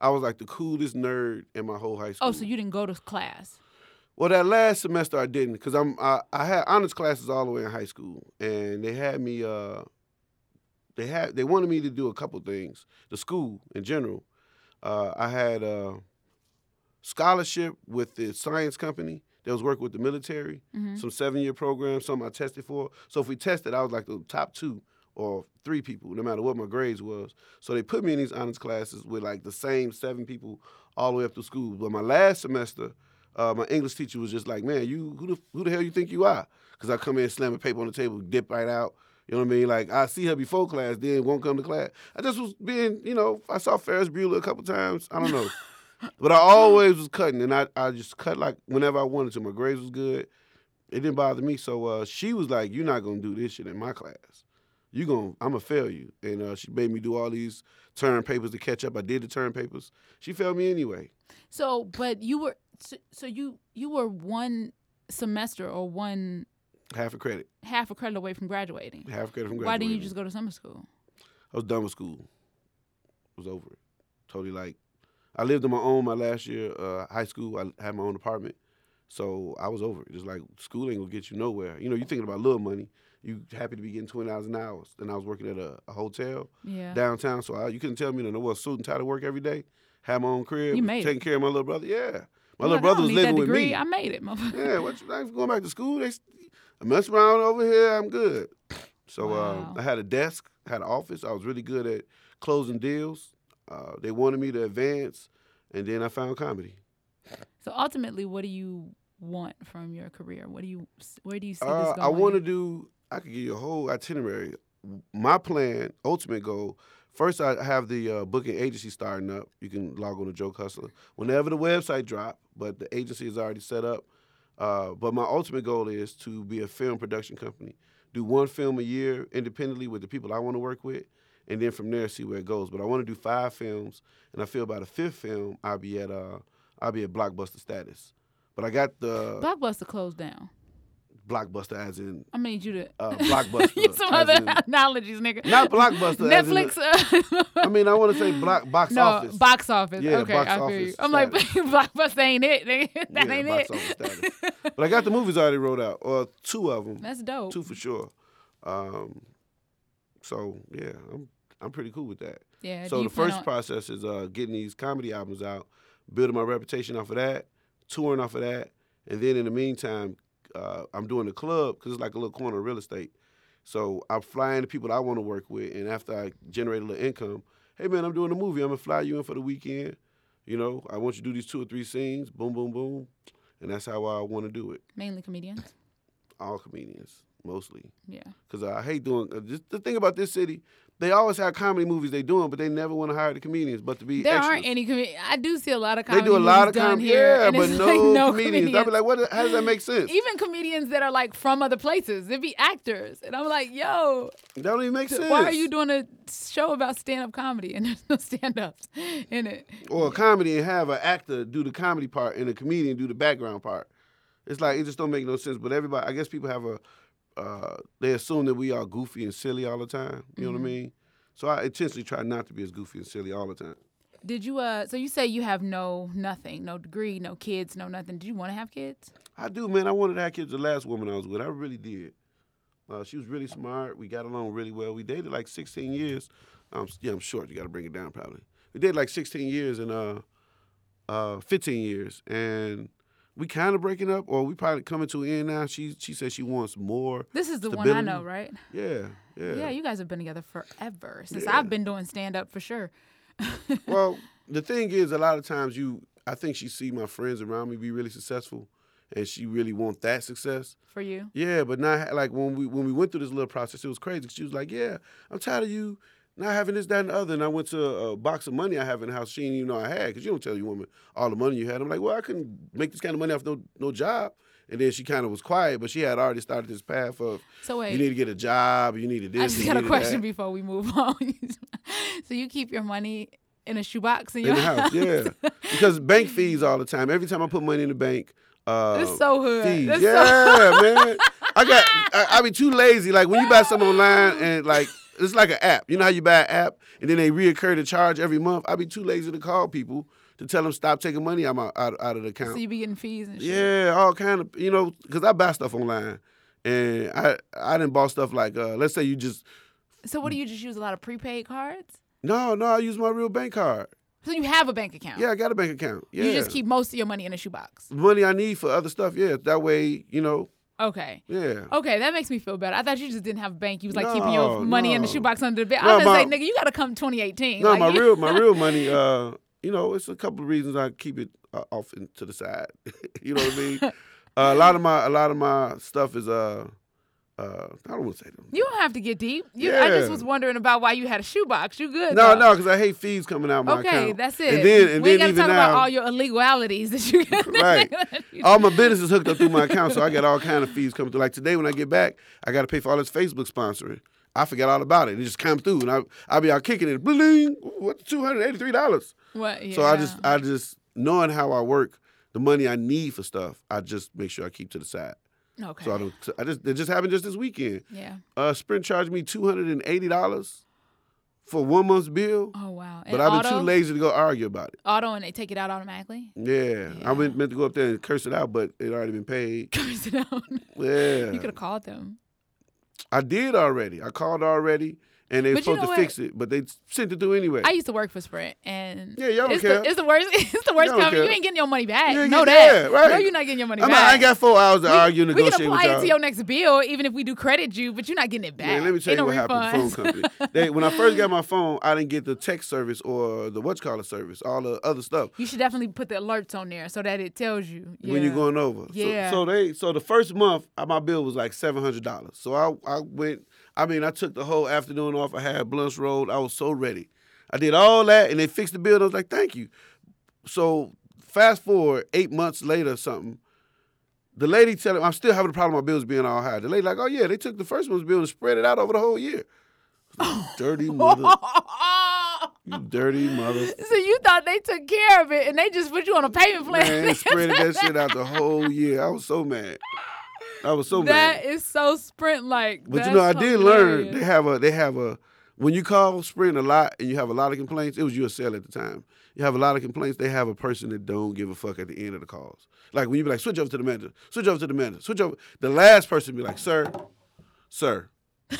I was like the coolest nerd in my whole high school. Oh, so you didn't go to class? Well, that last semester I didn't because I'm I, I had honors classes all the way in high school, and they had me. Uh, they had they wanted me to do a couple things. The school in general, uh, I had a scholarship with the science company that was working with the military. Mhm. Some seven year programs, some I tested for. So if we tested, I was like the top two or three people, no matter what my grades was. So they put me in these honors classes with like the same seven people all the way up through school. But my last semester, uh, my English teacher was just like, "Man, you who the who the hell you think you are?" Because I come in, slam a paper on the table, dip right out. You know what I mean? Like I see her before class, then won't come to class. I just was being, you know, I saw Ferris Bueller a couple times. I don't know. [LAUGHS] but I always was cutting, and I, I just cut like whenever I wanted to. My grades was good. It didn't bother me. So uh, she was like, "You're not gonna do this shit in my class. You gonna, I'm gonna fail you." And uh, she made me do all these term papers to catch up. I did the term papers. She failed me anyway. So, but you were so, so you you were one semester or one Half a credit. half a credit away from graduating. Half a credit from graduating. Why didn't you just go to summer school? I was done with school. was over it. Totally like, I lived on my own my last year uh, high school. I had my own apartment, so I was over it. Just like school ain't gonna get you nowhere. You know, you're thinking about little money. You happy to be getting twenty dollars an hour. Then I was working at a, a hotel Yeah. downtown, so I, you couldn't tell me that I was suit and tie to work every day. Had my own crib. You made it. taking care of my little brother. Yeah, my little brother was living with degree. me. I made it, motherfucker. Yeah, what you going back to school? They I mess around over here, I'm good. So Wow. um, I had a desk, had an office. I was really good at closing deals. Uh, they wanted me to advance, and then I found comedy. So ultimately, what do you want from your career? What do you where do you see Uh, this going? I want to do. I could give you a whole itinerary. My plan, ultimate goal. First, I have the uh, booking agency starting up. You can log on to Joke Hustler whenever the website drop, but the agency is already set up. Uh, but my ultimate goal is to be a film production company. Do one film a year independently with the people I want to work with, and then from there see where it goes. But I want to do five films, and I feel by the fifth film I'll be at uh I'll be at blockbuster status. But I got the Blockbuster closed down. Blockbuster as in I need you to uh, [LAUGHS] blockbuster. some other in- [LAUGHS] analogies, nigga. not blockbuster. as in Netflix. the- uh, I mean, I want to say block box no, office. box office. Yeah, okay, box I feel you. office I'm like. [LAUGHS] Blockbuster ain't it. nigga. that yeah, ain't it. But I got the movies already wrote out, or two of them, That's dope. two for sure. Um, so yeah, I'm I'm pretty cool with that. Yeah. so the first on- process is uh, getting these comedy albums out, building my reputation off of that, touring off of that, and then in the meantime, uh, I'm doing the club because it's like a little corner of real estate. So I'm flying the people I want to work with, and after I generate a little income, hey man, I'm doing a movie. I'm gonna fly you in for the weekend. You know, I want you to do these two or three scenes, boom, boom, boom, and that's how I want to do it. mainly comedians. All comedians, mostly. Yeah. Because I hate doing. Uh, just the thing about this city, they always have comedy movies they doing, but they never want to hire the comedians. But to be There extras. aren't any comedians. I do see a lot of comedy. They do a lot of comedy, here, yeah, but no, like no comedians. I'd be like, what? How does that make [LAUGHS] sense? Even comedians that are like from other places, they'd be actors, and I'm like, yo, that don't even make sense. why are you doing a show about stand-up comedy and there's no [LAUGHS] stand-ups in it? Or a comedy and have an actor do the comedy part and a comedian do the background part. It's like it just don't make no sense. But everybody, I guess people have a, uh, they assume that we are goofy and silly all the time. You know what I mean? So I intentionally try not to be as goofy and silly all the time. Did you uh? So you say you have no nothing, no degree, no kids, no nothing. Did you want to have kids? I do, man. I wanted to have kids. The last woman I was with, I really did. Uh, she was really smart. We got along really well. We dated like 16 years. Um, yeah, I'm short. You got to bring it down probably. We dated like 16 years and uh, uh, 15 years, and we kind of breaking up, or we probably coming to an end now. She she said she wants more. This is the one I know, right? Yeah, yeah. Yeah, you guys have been together forever since Yeah. I've been doing stand-up for sure. [LAUGHS] well, the thing is, a lot of times you, I think she see my friends around me be really successful, and she really want that success. For you, Yeah, but not like when we when we went through this little process, it was crazy. She was like, "Yeah, I'm tired of you not having this, that, and the other." And I went to a, box of money I have in the house. She didn't even know I had because you don't tell your woman all the money you had. I'm like, "Well, I couldn't make this kind of money off no no job." And then she kind of was quiet, but she had already started this path of so wait. you need to get a job, you needed this. I just got a question that. before we move [LAUGHS] on. so you keep your money in a shoebox in your in the house, yeah, because bank fees all the time. Every time I put money in the bank, uh, That's so hood. fees. That's yeah, [LAUGHS] man. I got. I, I be too lazy. Like when you buy something online and like it's like an app. You know how you buy an app and then they reoccur the charge every month. I'd be too lazy to call people to tell them stop taking money out my, out, out of the account. So you be getting fees and shit. yeah, all kind of you know because I buy stuff online and I I didn't buy stuff like uh, let's say you just So what do you just use a lot of prepaid cards? no no I use my real bank card. So you have a bank account. Yeah, I got a bank account. Yeah, You just keep most of your money in a shoebox. money I need for other stuff. Yeah, that way, you know, Okay. Yeah. Okay, that makes me feel better. I thought you just didn't have a bank. You was like keeping your No, money in the shoebox under the bed. I No, was gonna say, nigga, you gotta come 2018. No, Like, my real my real money. [LAUGHS] Uh, you know, it's a couple of reasons I keep it uh, off to the side. [LAUGHS] you know what I mean? [LAUGHS] uh, a lot of my a lot of my stuff is uh uh I don't want to say them. You don't have to get deep. You, I just was wondering about why you had a shoebox. You good? No, though. no, because I hate fees coming out of my Okay, account. Okay, that's it. And then and we then gotta even talk now, about all your illegalities that you [LAUGHS] Right. [LAUGHS] all my business is hooked up through my account, so I get all kind of fees coming through. Like today, when I get back, I got to pay for all this Facebook sponsoring. I forget all about it. It just come through, and I I be out kicking it. Bling, what two hundred eighty three dollars? What, Yeah. So I just I just knowing how I work, the money I need for stuff, I just make sure I keep to the side. Okay. So I don't. I just it just happened just this weekend. yeah. Uh, Sprint charged me two hundred and eighty dollars for one month's bill, Oh wow. but I've been too lazy to go argue about it. Auto and they take it out automatically. Yeah, I went meant to go up there and curse it out, but it already been paid. [LAUGHS] Curse it out. Yeah, You could have called them. I did already. I called already, and they were But you supposed to fix it, but they sent it through anyway. I used to work for Sprint, and Yeah, y'all don't it's care. The, it's the worst. [LAUGHS] It's the worst Y'all company. You ain't getting your money back. You know that. yeah, right. No, you're not getting your money I'm back. not, I ain't got four hours to we, argue and we can negotiate with apply it to your next bill, even if we do credit you, but you're not getting it back. Man, let me tell Ain't you no what happened with phone company. They, when I [LAUGHS] first got my phone, I didn't get the text service or the what's called service, all the other stuff you should definitely put the alerts on there so that it tells you when you're going over. Yeah. So, so they so the first month uh, my bill was like seven hundred dollars. So I I went. I mean, I took the whole afternoon off. I had Blunts Road. I was so ready. I did all that, and they fixed the bill. I was like, thank you. So fast forward eight months later, or something. The lady telling I'm still having a problem with my bills being all high. The lady like, oh yeah, they took the first month's bill and spread it out over the whole year. Dirty mother, [LAUGHS] you dirty mother. so you thought they took care of it and they just put you on a payment plan. Man, spread that [LAUGHS] shit out the whole year. I was so mad. I was so mad. That is so sprint like. But you know, I did learn they have a they have a when you call Sprint a lot and you have a lot of complaints. It was USL at the time. You have a lot of complaints. They have a person that don't give a fuck at the end of the calls. Like when you be like, switch over to the manager, switch over to the manager, switch over. The last person be like, sir, sir, [LAUGHS]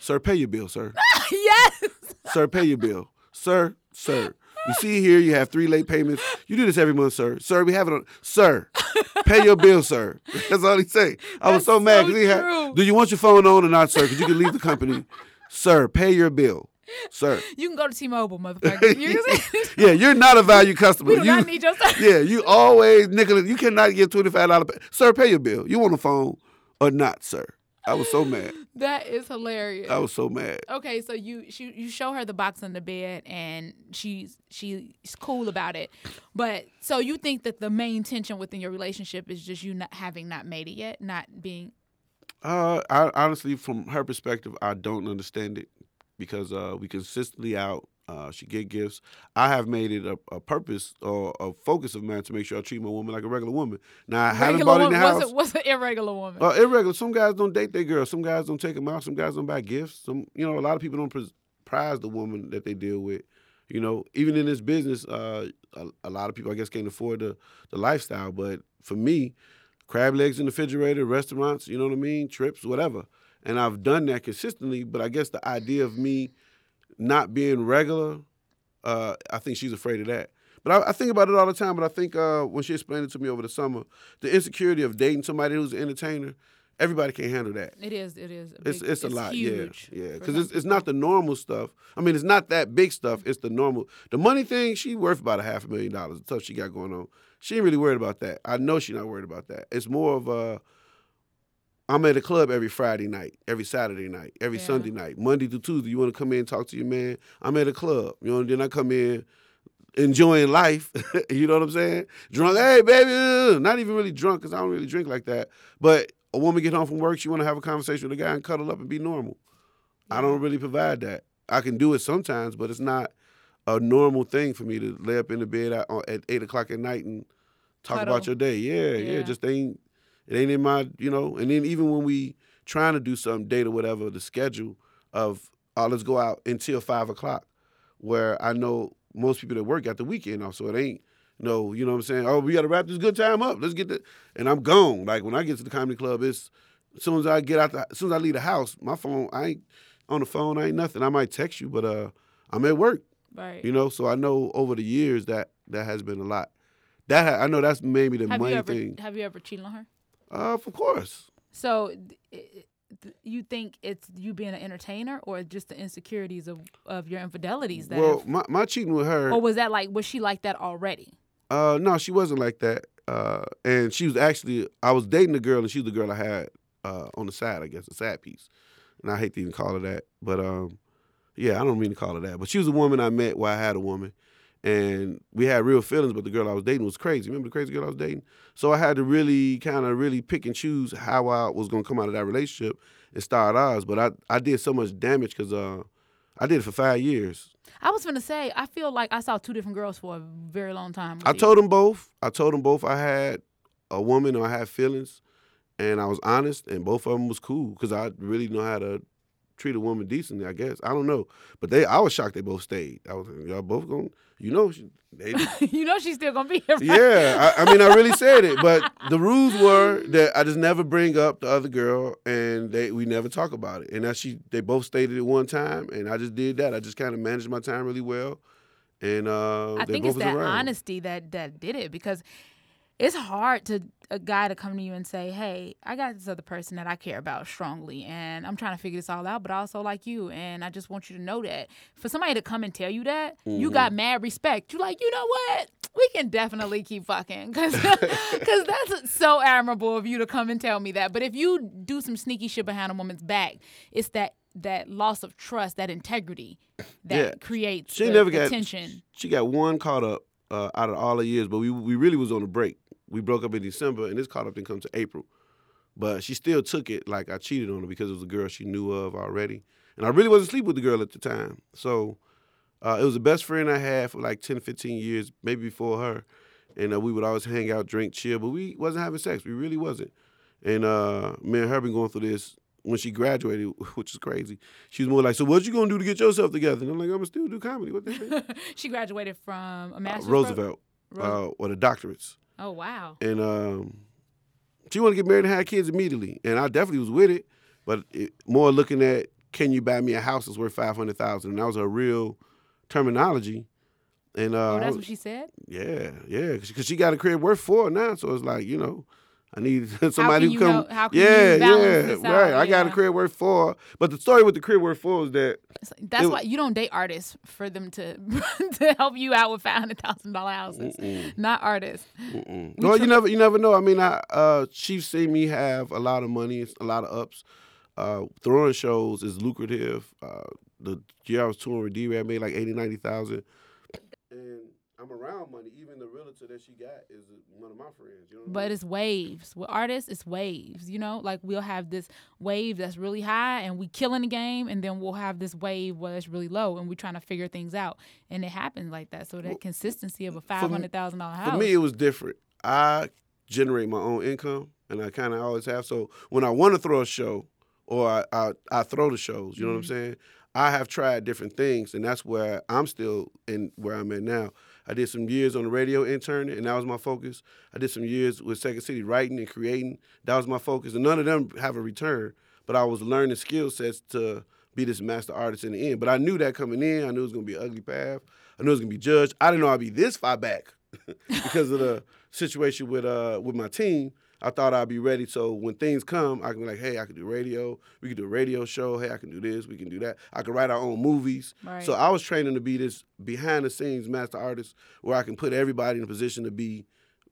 sir, pay your bill, sir, [LAUGHS] yes. sir, pay your bill, sir, sir. We see here you have three late payments. You do this every month, sir. Sir, we have it on. Sir, pay your bill, sir. [LAUGHS] That's all he say. I was That's so mad so he had. Do you want your phone on or not, sir? Because you can leave the company. sir, pay your bill, sir. You can go to T-Mobile, motherfucker. [LAUGHS] You [LAUGHS] yeah, you're not a value customer. we do you, not need your service. yeah, you always nickel. You cannot get twenty five dollars. Sir, pay your bill. You want a phone or not, sir? I was so mad. That is hilarious. I was so mad. Okay, so you she, you show her the box on the bed and she's she's cool about it. But so you think that the main tension within your relationship is just you not having not made it yet, not being Uh, I honestly, from her perspective, I don't understand it because uh, we consistently out. Uh, she get gifts. I have made it a, a purpose or a focus of mine to make sure I treat my woman like a regular woman. Now I haven't regular bought in the woman. house. What's, a, what's an irregular woman? Uh, irregular. Some guys don't date their girls. Some guys don't take them out. Some guys don't buy gifts. Some, you know, a lot of people don't prize the woman that they deal with. You know, even in this business, uh, a, a lot of people, I guess, can't afford the the lifestyle. But for me, crab legs in the refrigerator, restaurants, you know what I mean, trips, whatever. And I've done that consistently. But I guess the idea of me not being regular, uh, I think she's afraid of that. But I, I think about it all the time. But I think uh, when she explained it to me over the summer, the insecurity of dating somebody who's an entertainer, everybody can't handle that. it is. It is. a It's big- it's a lot, huge yeah, yeah. Because it's it's not the normal stuff. I mean, it's not that big stuff. It's the normal. The money thing, she worth about a half a million dollars. The stuff she got going on, she ain't really worried about that. I know she's not worried about that. It's more of a. I'm at a club every Friday night, every Saturday night, every Yeah. Sunday night, Monday through Tuesday. You want to come in and talk to your man? I'm at a club. You know, then I come in enjoying life. [LAUGHS] you know what I'm saying? Drunk, hey baby, uh, not even really drunk because I don't really drink like that. But a woman get home from work, she want to have a conversation with a guy and cuddle up and be normal. I don't really provide that. I can do it sometimes, but it's not a normal thing for me to lay up in the bed at, at eight o'clock at night and talk Cuddle. about your day. Yeah, yeah, Yeah. just ain't it ain't in my you know. And then even when we trying to do some date or whatever, the schedule of oh let's go out until five o'clock, where I know most people that work got the weekend off, so it ain't. No, you know what I'm saying? Oh, we got to wrap this good time up. Let's get the, and I'm gone. Like when I get to the comedy club, it's as soon as I get out, the, as soon as I leave the house, my phone, I ain't on the phone. I ain't nothing. I might text you, but uh, I'm at work. Right. You know, so I know over the years that that has been a lot. That I know that's maybe the have main ever thing. have you ever cheated on her? Uh, of course, So, th- th- you think it's you being an entertainer, or just the insecurities of of your infidelities? That Well, have- my, my cheating with her. or was that like was she like that already? Uh, no, she wasn't like that. Uh, and she was actually, I was dating a girl, and she was the girl I had uh, on the side, I guess, a side piece. And I hate to even call her that, but um, yeah, I don't mean to call her that. But she was a woman I met while I had a woman, and we had real feelings. But the girl I was dating was crazy. Remember the crazy girl I was dating? So I had to really kind of really pick and choose how I was gonna come out of that relationship and start ours. But I I did so much damage because uh, I did it for five years. I was gonna say I feel like I saw two different girls for a very long time. I told them both. I told them both I had a woman or I had feelings, and I was honest, and both of them was cool because I really know how to treat a woman decently. I guess I don't know, but they. I was shocked they both stayed. I was y'all both going. You know, she- they. [LAUGHS] you know she's still gonna be here. Right? yeah, I, I mean, I really said it, but the rules were that I just never bring up the other girl, and they we never talk about it. And that she, they both stated it one time, and I just did that. I just kind of managed my time really well, and uh, I think it's that around. honesty that that did it because it's hard to a guy to come to you and say, "Hey, I got this other person that I care about strongly, and I'm trying to figure this all out, but I also like you, and I just want you to know that." For somebody to come and tell you that, Mm-hmm. you got mad respect. You're like, you know what? We can definitely keep fucking because [LAUGHS] cause that's so admirable of you to come and tell me that. But if you do some sneaky shit behind a woman's back, it's that that loss of trust, that integrity that Yeah. creates She the, never got tension. She got one caught up uh, out of all the years, but we we really was on a break. We broke up in December, and this caught up didn't come to April. But she still took it like I cheated on her because it was a girl she knew of already, and I really wasn't sleeping with the girl at the time. So uh, it was the best friend I had for like 10, 15 years, maybe before her. And uh, we would always hang out, drink, chill, but we wasn't having sex. We really wasn't. And uh, me and her been going through this when she graduated, [LAUGHS] which is crazy. She was more like, "So what you gonna do to get yourself together?" And I'm like, "I'm gonna still do comedy." What the heck? [LAUGHS] she graduated from a master's. Roosevelt, Ro- uh, or the doctorates, oh wow. and um, she wanted to get married and have kids immediately, and I definitely was with it, but it, more looking at can you buy me a house that's worth five hundred thousand, and that was her real terminology. And uh, oh, that's what she said. yeah, yeah, because she got a crib worth four now, so it's like you know. I need [LAUGHS] somebody who come. can yeah, you yeah, out? right. I got a crib worth four, but the story with the crib worth four is that that's It- why you don't date artists for them to [LAUGHS] to help you out with five hundred thousand dollar houses, not artists. Mm. Well, you never, you never know. I mean, I uh, she's seen me have a lot of money, a lot of ups. Uh, throwing shows is lucrative. Uh, the year I was touring with D-Rad, made like eighty, ninety thousand. And I'm around money. Even the realtor that she got is one of my friends. You know what I But mean? it's waves. With artists, it's waves. You know, like we'll have this wave that's really high and we killing the game, and then we'll have this wave where it's really low, and we're trying to figure things out. And it happens like that. So that consistency of a five hundred thousand dollar house. For me, it was different. I generate my own income, and I kind of always have. So when I want to throw a show, or I, I, I throw the shows, you know what I'm mm-hmm. saying? I have tried different things, and that's where I'm still in where I'm at now. I did some years on the radio intern, and that was my focus. I did some years with Second City writing and creating. That was my focus, and none of them have a return. But I was learning skill sets to be this master artist in the end. But I knew that coming in. I knew it was gonna be an ugly path. I knew it was gonna be judged. I didn't know I'd be this far back [LAUGHS] because of the situation with uh with my team. I thought I'd be ready. So when things come, I can be like, hey, I can do radio. We can do a radio show. Hey, I can do this. We can do that. I can write our own movies. Right. So I was training to be this behind the scenes master artist where I can put everybody in a position to be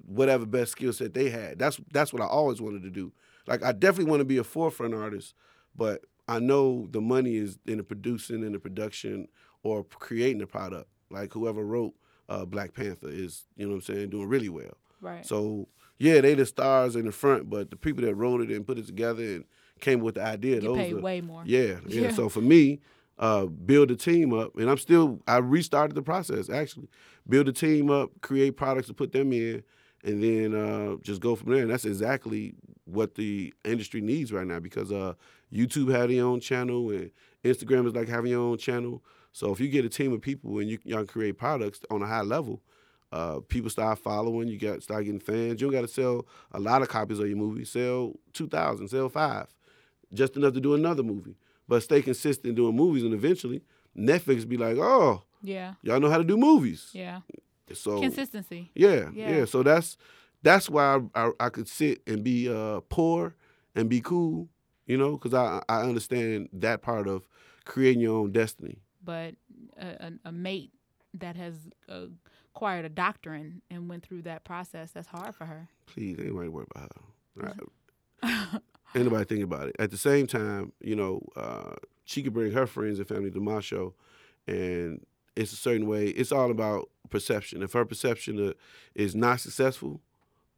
whatever best skill set they had. That's that's what I always wanted to do. Like I definitely want to be a forefront artist, but I know the money is in the producing and the production or creating the product. Like whoever wrote uh, Black Panther is, you know what I'm saying, doing really well. right. So yeah, they the stars in the front, but the people that wrote it and put it together and came with the idea, Get those paid are, way more. Yeah, [LAUGHS] yeah, Yeah. So for me, uh, build a team up, and I'm still I restarted the process actually. Build a team up, create products to put them in, and then uh, just go from there. And that's exactly what the industry needs right now because uh, YouTube had their own channel and Instagram is like having your own channel. So if you get a team of people and you y'all can create products on a high level, uh, people start following. You got start getting fans. You don't got to sell a lot of copies of your movie. Sell two thousand. Sell five, just enough to do another movie. But stay consistent doing movies, and eventually Netflix be like, "Oh, Yeah. y'all know how to do movies." Yeah. So Consistency. yeah, Yeah. yeah, So that's that's why I, I, I could sit and be uh, poor and be cool, you know, because I I understand that part of creating your own destiny. But a, a, a mate that has uh, acquired a doctorate and went through that process, that's hard for her. Please, anybody worry about her. [LAUGHS] Right? ain't nobody think about it. At the same time, you know, uh, she could bring her friends and family to my show, and it's a certain way. It's all about perception. If her perception uh, is not successful,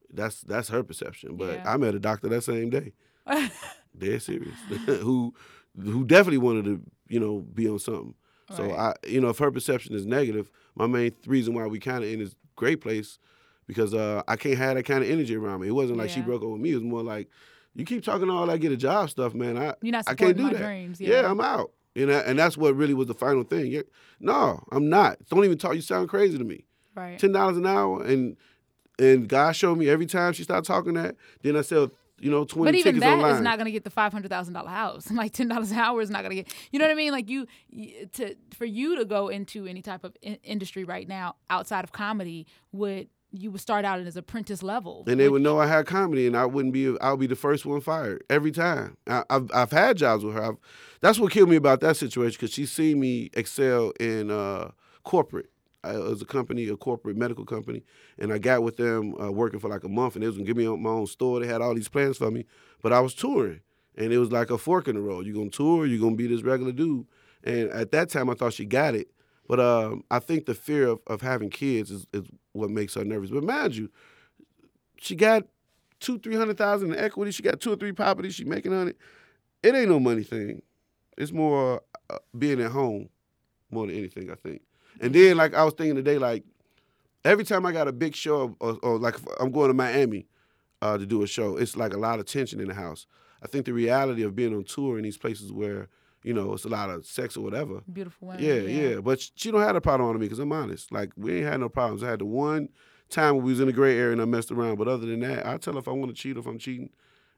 that's that's her perception. But Yeah. I met a doctor that same day. [LAUGHS] Dead serious. [LAUGHS] who who definitely wanted to, you know, be on something. So Right. I you know, if her perception is negative, my main reason why we kinda in this great place because uh I can't have that kind of energy around me. It wasn't like she broke up with me. It was more like you keep talking all that get a job stuff, man. I You're not I can't do my that. dreams. Yeah. Yeah, I'm out. And that, and that's what really was the final thing. Yeah, no, I'm not. Don't even talk. You sound crazy to me. right. Ten dollars an hour, and and God showed me every time she started talking that. Then I sell, you know, twenty But even that online. is not going to get the five hundred thousand dollar house. [LAUGHS] Like ten dollars an hour is not going to get. You know what I mean? Like you, to for you to go into any type of in- industry right now outside of comedy would you would start out as an apprentice level. and they would know I had comedy, and I wouldn't be. I would be the first one fired every time. I, I've I've had jobs with her. I've, that's what killed me about that situation because she seen me excel in uh, corporate. I, it was a company, a corporate medical company, and I got with them uh, working for like a month, and they was gonna give me my own store. They had all these plans for me, but I was touring, and it was like a fork in the road. You're gonna tour, you're gonna be this regular dude. And at that time, I thought she got it, but um, I think the fear of, of having kids is, is what makes her nervous. But mind you, she got two, three hundred thousand in equity. She got two or three properties. She making on it. It ain't no money thing. It's more uh, being at home more than anything. I think. And then like I was thinking today, like every time I got a big show or, or like if I'm going to Miami uh, to do a show, it's like a lot of tension in the house. I think the reality of being on tour in these places where you know it's a lot of sex or whatever. beautiful women. Yeah, yeah. But she don't have a problem on me because I'm honest. Like we ain't had no problems. I had the one time when we was in the gray area and I messed around. But other than that, I tell her if I want to cheat or if I'm cheating,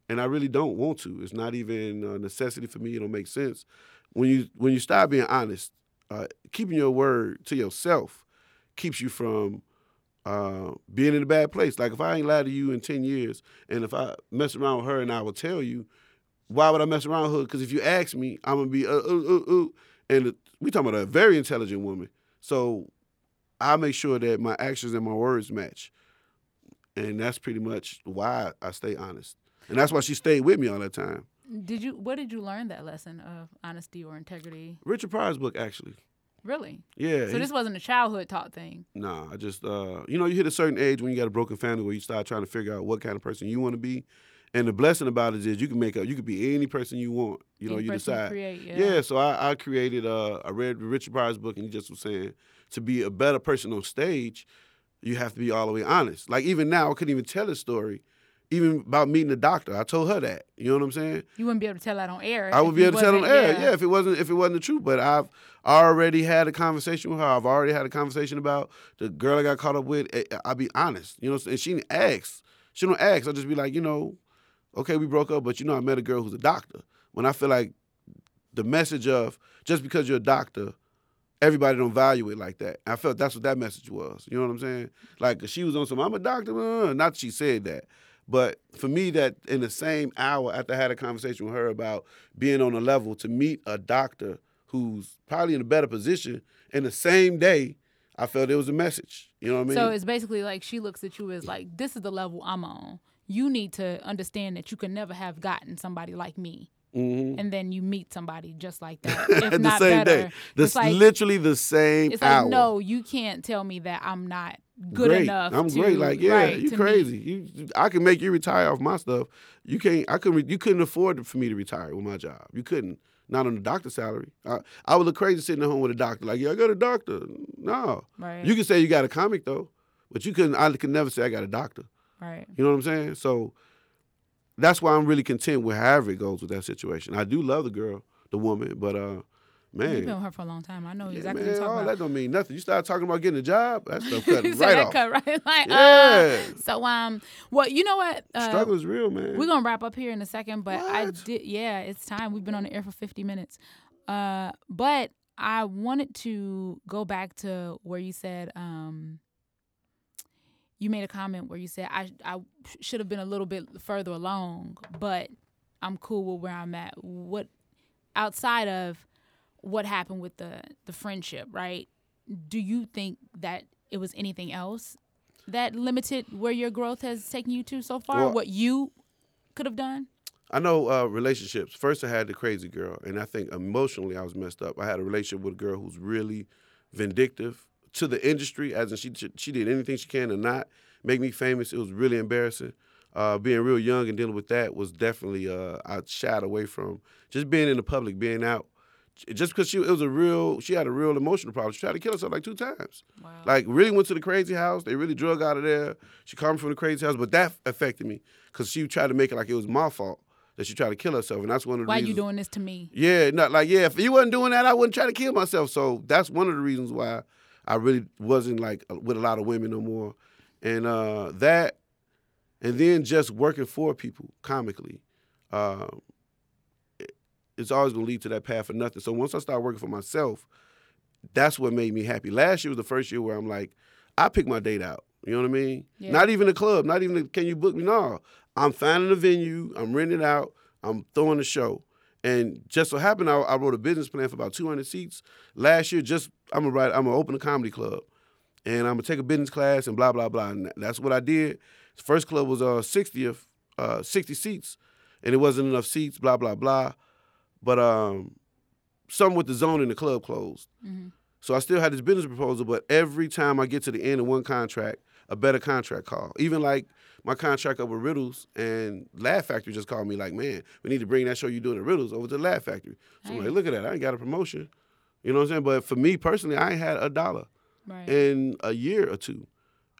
and I really don't want to. It's not even a necessity for me. It don't make sense. When you when you start being honest, uh, keeping your word to yourself keeps you from uh, being in a bad place. Like if I ain't lied to you in ten years, and if I mess around with her and I will tell you, why would I mess around with her? Because if you ask me, I'm gonna be uh, and we talking about a very intelligent woman. So I make sure that my actions and my words match, and that's pretty much why I stay honest. And that's why she stayed with me all that time. Did you? Where did you learn that lesson of honesty or integrity? Richard Pryor's book, actually. Really? Yeah. So this wasn't a childhood taught thing. Nah, I just uh, you know, you hit a certain age when you got a broken family where you start trying to figure out what kind of person you want to be. And the blessing about it is you can make up. You could be any person you want. You know, Any you decide. create. Yeah. Yeah, so I, I created. Uh, I read Richard Pryor's book, and he just was saying to be a better person on stage, you have to be all the way honest. Like even now, I couldn't even tell a story, even about meeting the doctor. I told her that. You know what I'm saying? You wouldn't be able to tell that on air. I would be able to tell on air, yeah. if it wasn't if it wasn't the truth. But I've already had a conversation with her. I've already had a conversation about the girl I got caught up with. Eh, I'll be honest, you know. And she didn't ask. She don't ask. I'll just be like, you know, okay, we broke up, but you know, I met a girl who's a doctor. When I feel like the message of just because you're a doctor, everybody don't value it like that. I felt that's what that message was. You know what I'm saying? Like she was on some, I'm a doctor. Not that she said that, but for me, that in the same hour after I had a conversation with her about being on a level to meet a doctor who's probably in a better position in the same day, I felt it was a message. You know what I mean? So it's basically like she looks at you as like, this is the level I'm on. You need to understand that you can never have gotten somebody like me. Mhm. And then you meet somebody just like that. [LAUGHS] If the not same better. day, It's like, literally the same it's hour. like, no, you can't tell me that I'm not good great. enough. I'm to, great. Like, yeah, right, you crazy. You, I can make you retire off my stuff. You can't. I couldn't. You couldn't afford for me to retire with my job. You couldn't. Not on the doctor salary. I, I would look crazy sitting at home with a doctor. Like, yeah, I got a doctor. No. Right. You can say you got a comic though, but you couldn't. I could never say I got a doctor. right. You know what I'm saying? So that's why I'm really content with however it goes with that situation. I do love the girl, the woman, but uh, man, You've been with her for a long time. I know yeah, exactly man, what you're all talking that don't mean nothing. You start talking about getting a job, that stuff [LAUGHS] cut said right off. cut right. [LAUGHS] Like, Yeah. uh, so um, well, you know what? Uh, Struggle is real, man. We're gonna wrap up here in a second, but I did. Yeah, it's time. We've been on the air for 50 minutes. Uh, but I wanted to go back to where you said um, you made a comment where you said I I should have been a little bit further along, but I'm cool with where I'm at. What outside of what happened with the the friendship, right? Do you think that it was anything else that limited where your growth has taken you to so far? Well- what you could have done? I know uh, relationships. First, I had the crazy girl, and I think emotionally I was messed up. I had a relationship with a girl who's really vindictive to the industry, as in she she did anything she can to not make me famous. It was really embarrassing. Uh, being real young and dealing with that was definitely uh, I shied away from just being in the public, being out. Just because she it was a real, she had a real emotional problem. She tried to kill herself like two times. Wow. Like really went to the crazy house. They really drug out of there. She called me from the crazy house, but that affected me because she tried to make it like it was my fault that she tried to kill herself, and that's one of the Why reasons. you doing this to me? Yeah, not like yeah. If you wasn't doing that, I wouldn't try to kill myself. So that's one of the reasons why I really wasn't like with a lot of women no more, and uh, that, and then just working for people comically, uh, it- it's always gonna lead to that path of nothing. So once I started working for myself, that's what made me happy. Last year was the first year where I'm like, I pick my date out. You know what I mean? Yeah. Not even the club, not even the, can you book me? No, I'm finding a venue, I'm renting it out, I'm throwing a show. And just so happened, I, I wrote a business plan for about 200 seats last year. Just I'm gonna write, I'm gonna open a comedy club, and I'm gonna take a business class and blah blah blah. And that's what I did. The first club was uh 60th, uh 60 seats, and it wasn't enough seats. Blah blah blah. But um, something with the zone in the club closed. So I still had this business proposal, but every time I get to the end of one contract, a better contract call. Even like my contract up with Riddles and Laugh Factory just called me like, man, we need to bring that show you doing at Riddles over to Laugh Factory. So I'm like, look at that, I ain't got a promotion. You know what I'm saying? But for me personally, I ain't had a dollar Right. in a year or two.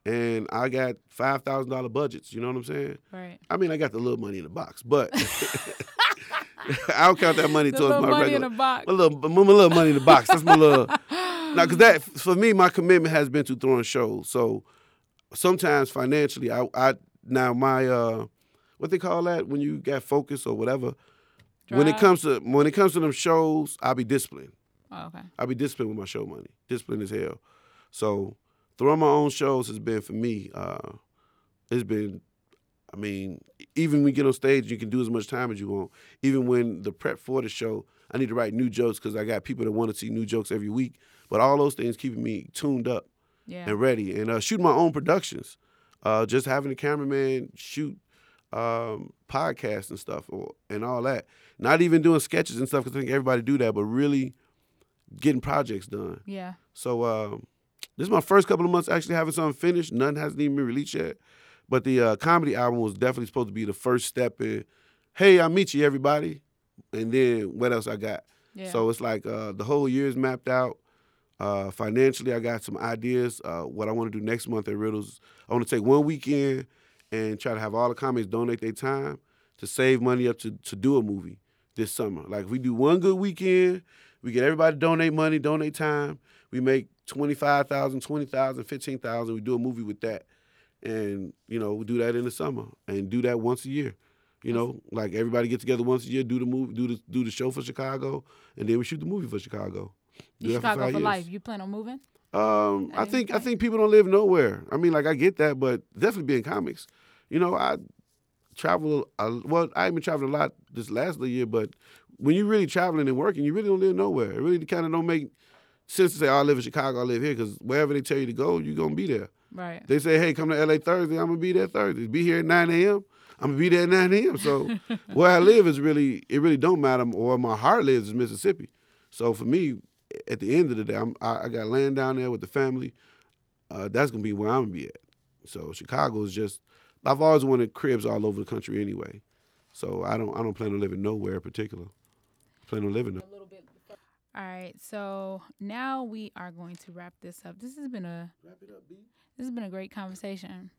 And I got five thousand dollar budgets, you know what I'm saying? right. I mean, I got the little money in the box, but [LAUGHS] I don't count that money The towards little my money regular. in the box. My little, my little money in the box. That's my little. [LAUGHS] now, because that for me, my commitment has been to throwing shows. So sometimes financially, I, I now my uh, what they call that when you got focus or whatever. When it comes to when it comes to them shows, I'll be disciplined. Oh, okay. I'll be disciplined with my show money. Disciplined as hell. So throwing my own shows has been for me. Uh, it's been. I mean, even when you get on stage, you can do as much time as you want. Even when the prep for the show, I need to write new jokes because I got people that want to see new jokes every week. But all those things keeping me tuned up Yeah. and ready. And uh, shooting my own productions, uh, just having a cameraman shoot um, podcasts and stuff or, and all that. Not even doing sketches and stuff because I think everybody do that, but really getting projects done. Yeah. So um, this is my first couple of months actually having something finished. None hasn't even been released yet. But the uh, comedy album was definitely supposed to be the first step in, hey, I meet you, everybody. And then what else I got? Yeah. So it's like uh, the whole year is mapped out. Uh, financially, I got some ideas. Uh, what I want to do next month at Riddles, I want to take one weekend and try to have all the comics donate their time to save money up to, to do a movie this summer. Like if we do one good weekend, we get everybody to donate money, donate time. We make 25,000, 20,000, 15,000. We do a movie with that. And, you know, we do that in the summer and do that once a year. You know, like everybody get together once a year, do the movie, do the do the show for Chicago, and then we shoot the movie for Chicago. Do Chicago five for life. You plan on moving? Um, I think I think people don't live nowhere. I mean, like I get that, but definitely being comics. You know, I travel. A, well, I even traveled a lot this last year, but when you're really traveling and working, you really don't live nowhere. It really kind of don't make sense to say, oh, "I live in Chicago, I live here," because wherever they tell you to go, you're gonna be there. Right. They say, "Hey, come to LA Thursday." I'm gonna be there Thursday. Be here at 9 a.m. I'm gonna be there at 9 a.m. So [LAUGHS] where I live is really it really don't matter. Or where my heart lives is Mississippi. So for me, at the end of the day, I'm, I, I got land down there with the family. Uh, that's gonna be where I'm gonna be at. So Chicago is just. I've always wanted cribs all over the country anyway. So I don't I don't plan on living nowhere in particular. I plan on living there. All right. So now we are going to wrap this up. This has been a this has been a great conversation.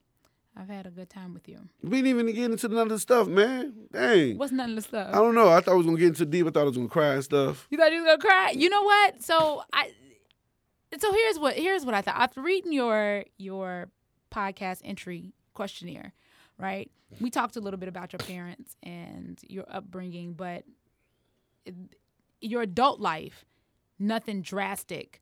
I've had a good time with you. We didn't even get into none of the stuff, man. Dang. What's none of the stuff? I don't know. I thought I was gonna get into deep. I thought I was gonna cry and stuff. You thought you was gonna cry? You know what? So I so here's what here's what I thought. After reading your your podcast entry questionnaire, right? We talked a little bit about your parents and your upbringing, but it- your adult life, nothing drastic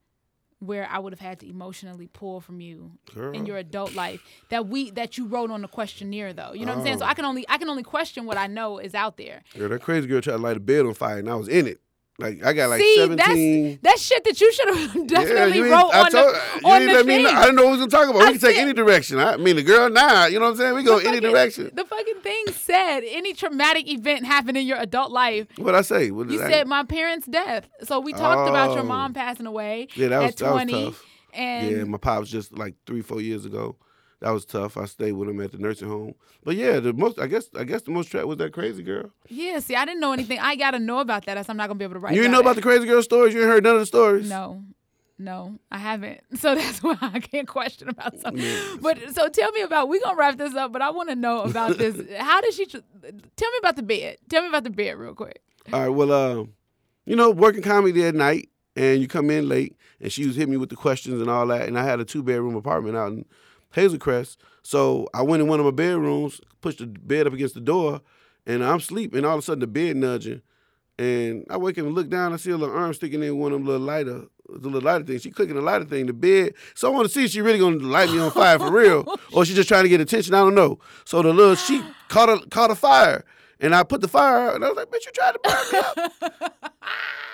where I would have had to emotionally pull from you Girl. in your adult life that we that you wrote on the questionnaire though. You know what I'm saying? So Oh. I can only I can only question what I know is out there. Girl, that crazy girl tried to light a bed on fire, and I was in it. Like I got like See, seventeen. that's that's shit that you should have [LAUGHS] definitely ain't- wrote I on told- the you on the let me thing. I didn't know what we was gonna talk about. I We can take any direction. I mean, the girl, nah, you know what I'm saying? We go The any direction. The fucking thing said any traumatic event happened in your adult life. What I say? What You I- said my parents' death. So we talked about your Oh. mom passing away Yeah, that was- at that was 20. tough. And yeah, my pops just like three, four years ago. That was tough. I stayed with him at the nursing home. But yeah, the most I guess I guess the most track was that crazy girl. yeah, see, I didn't know anything. I got to know about that. Else I'm not going to be able to write you didn't know about the crazy girl stories? You ain't heard none of the stories? No. No, I haven't. [LAUGHS] So that's why I can't question about something. Yeah. But so tell me about. We're gonna wrap this up, but I want to know about this. [LAUGHS] How did she? tr- Tell me about the bed. Tell me about the bed real quick. All right, well, um, you know, working comedy at night, and you come in late, and she was hitting me with the questions and all that, and I had a two bedroom apartment out in Hazel Crest, so I went in one of my bedrooms, pushed the bed up against the door, and I'm sleeping, and all of a sudden the bed nudging, and I wake up and look down, I see a little arm sticking in one of them little lighter, the little lighter thing. She clicking the lighter thing, the bed. So I want to see if she really gonna light me on fire for real, [LAUGHS] or she just trying to get attention. I don't know. So the little sheet [GASPS] caught a caught a fire. And I put the fire out, and I was like, bitch, you tried to burn me up. [LAUGHS]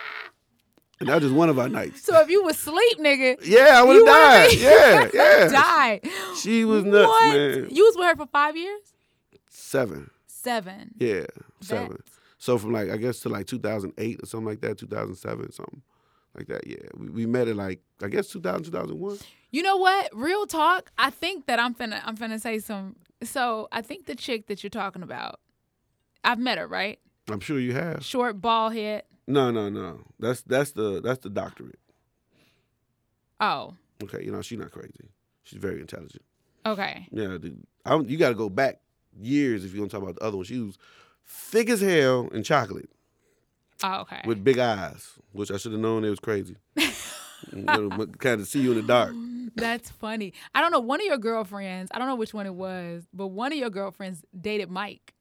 and that was just one of our nights. So if you was sleep, nigga, Yeah, I would have died. Yeah, [LAUGHS] yeah. died. She was nuts, what? man. You was with her for five years. Seven. Seven. Yeah, seven. So from like, I guess to like 2008 or something like that, 2007, something like that. Yeah, we, we met at like, I guess 2000, 2001. You know what? Real talk. I think that I'm finna I'm finna say some. So I think the chick that you're talking about, I've met her, right? I'm sure you have. Short, bald head. No, no, no. That's that's the that's the doctorate. Oh, Okay, you know she's not crazy. She's very intelligent. okay. Yeah, dude. I don't, you got to go back years if you're gonna talk about the other one. She was thick as hell and chocolate Oh, okay. with big eyes, which I should have known it was crazy. [LAUGHS] kind of see you in the dark. That's funny. I don't know. One of your girlfriends, I don't know which one it was, but one of your girlfriends dated Mike,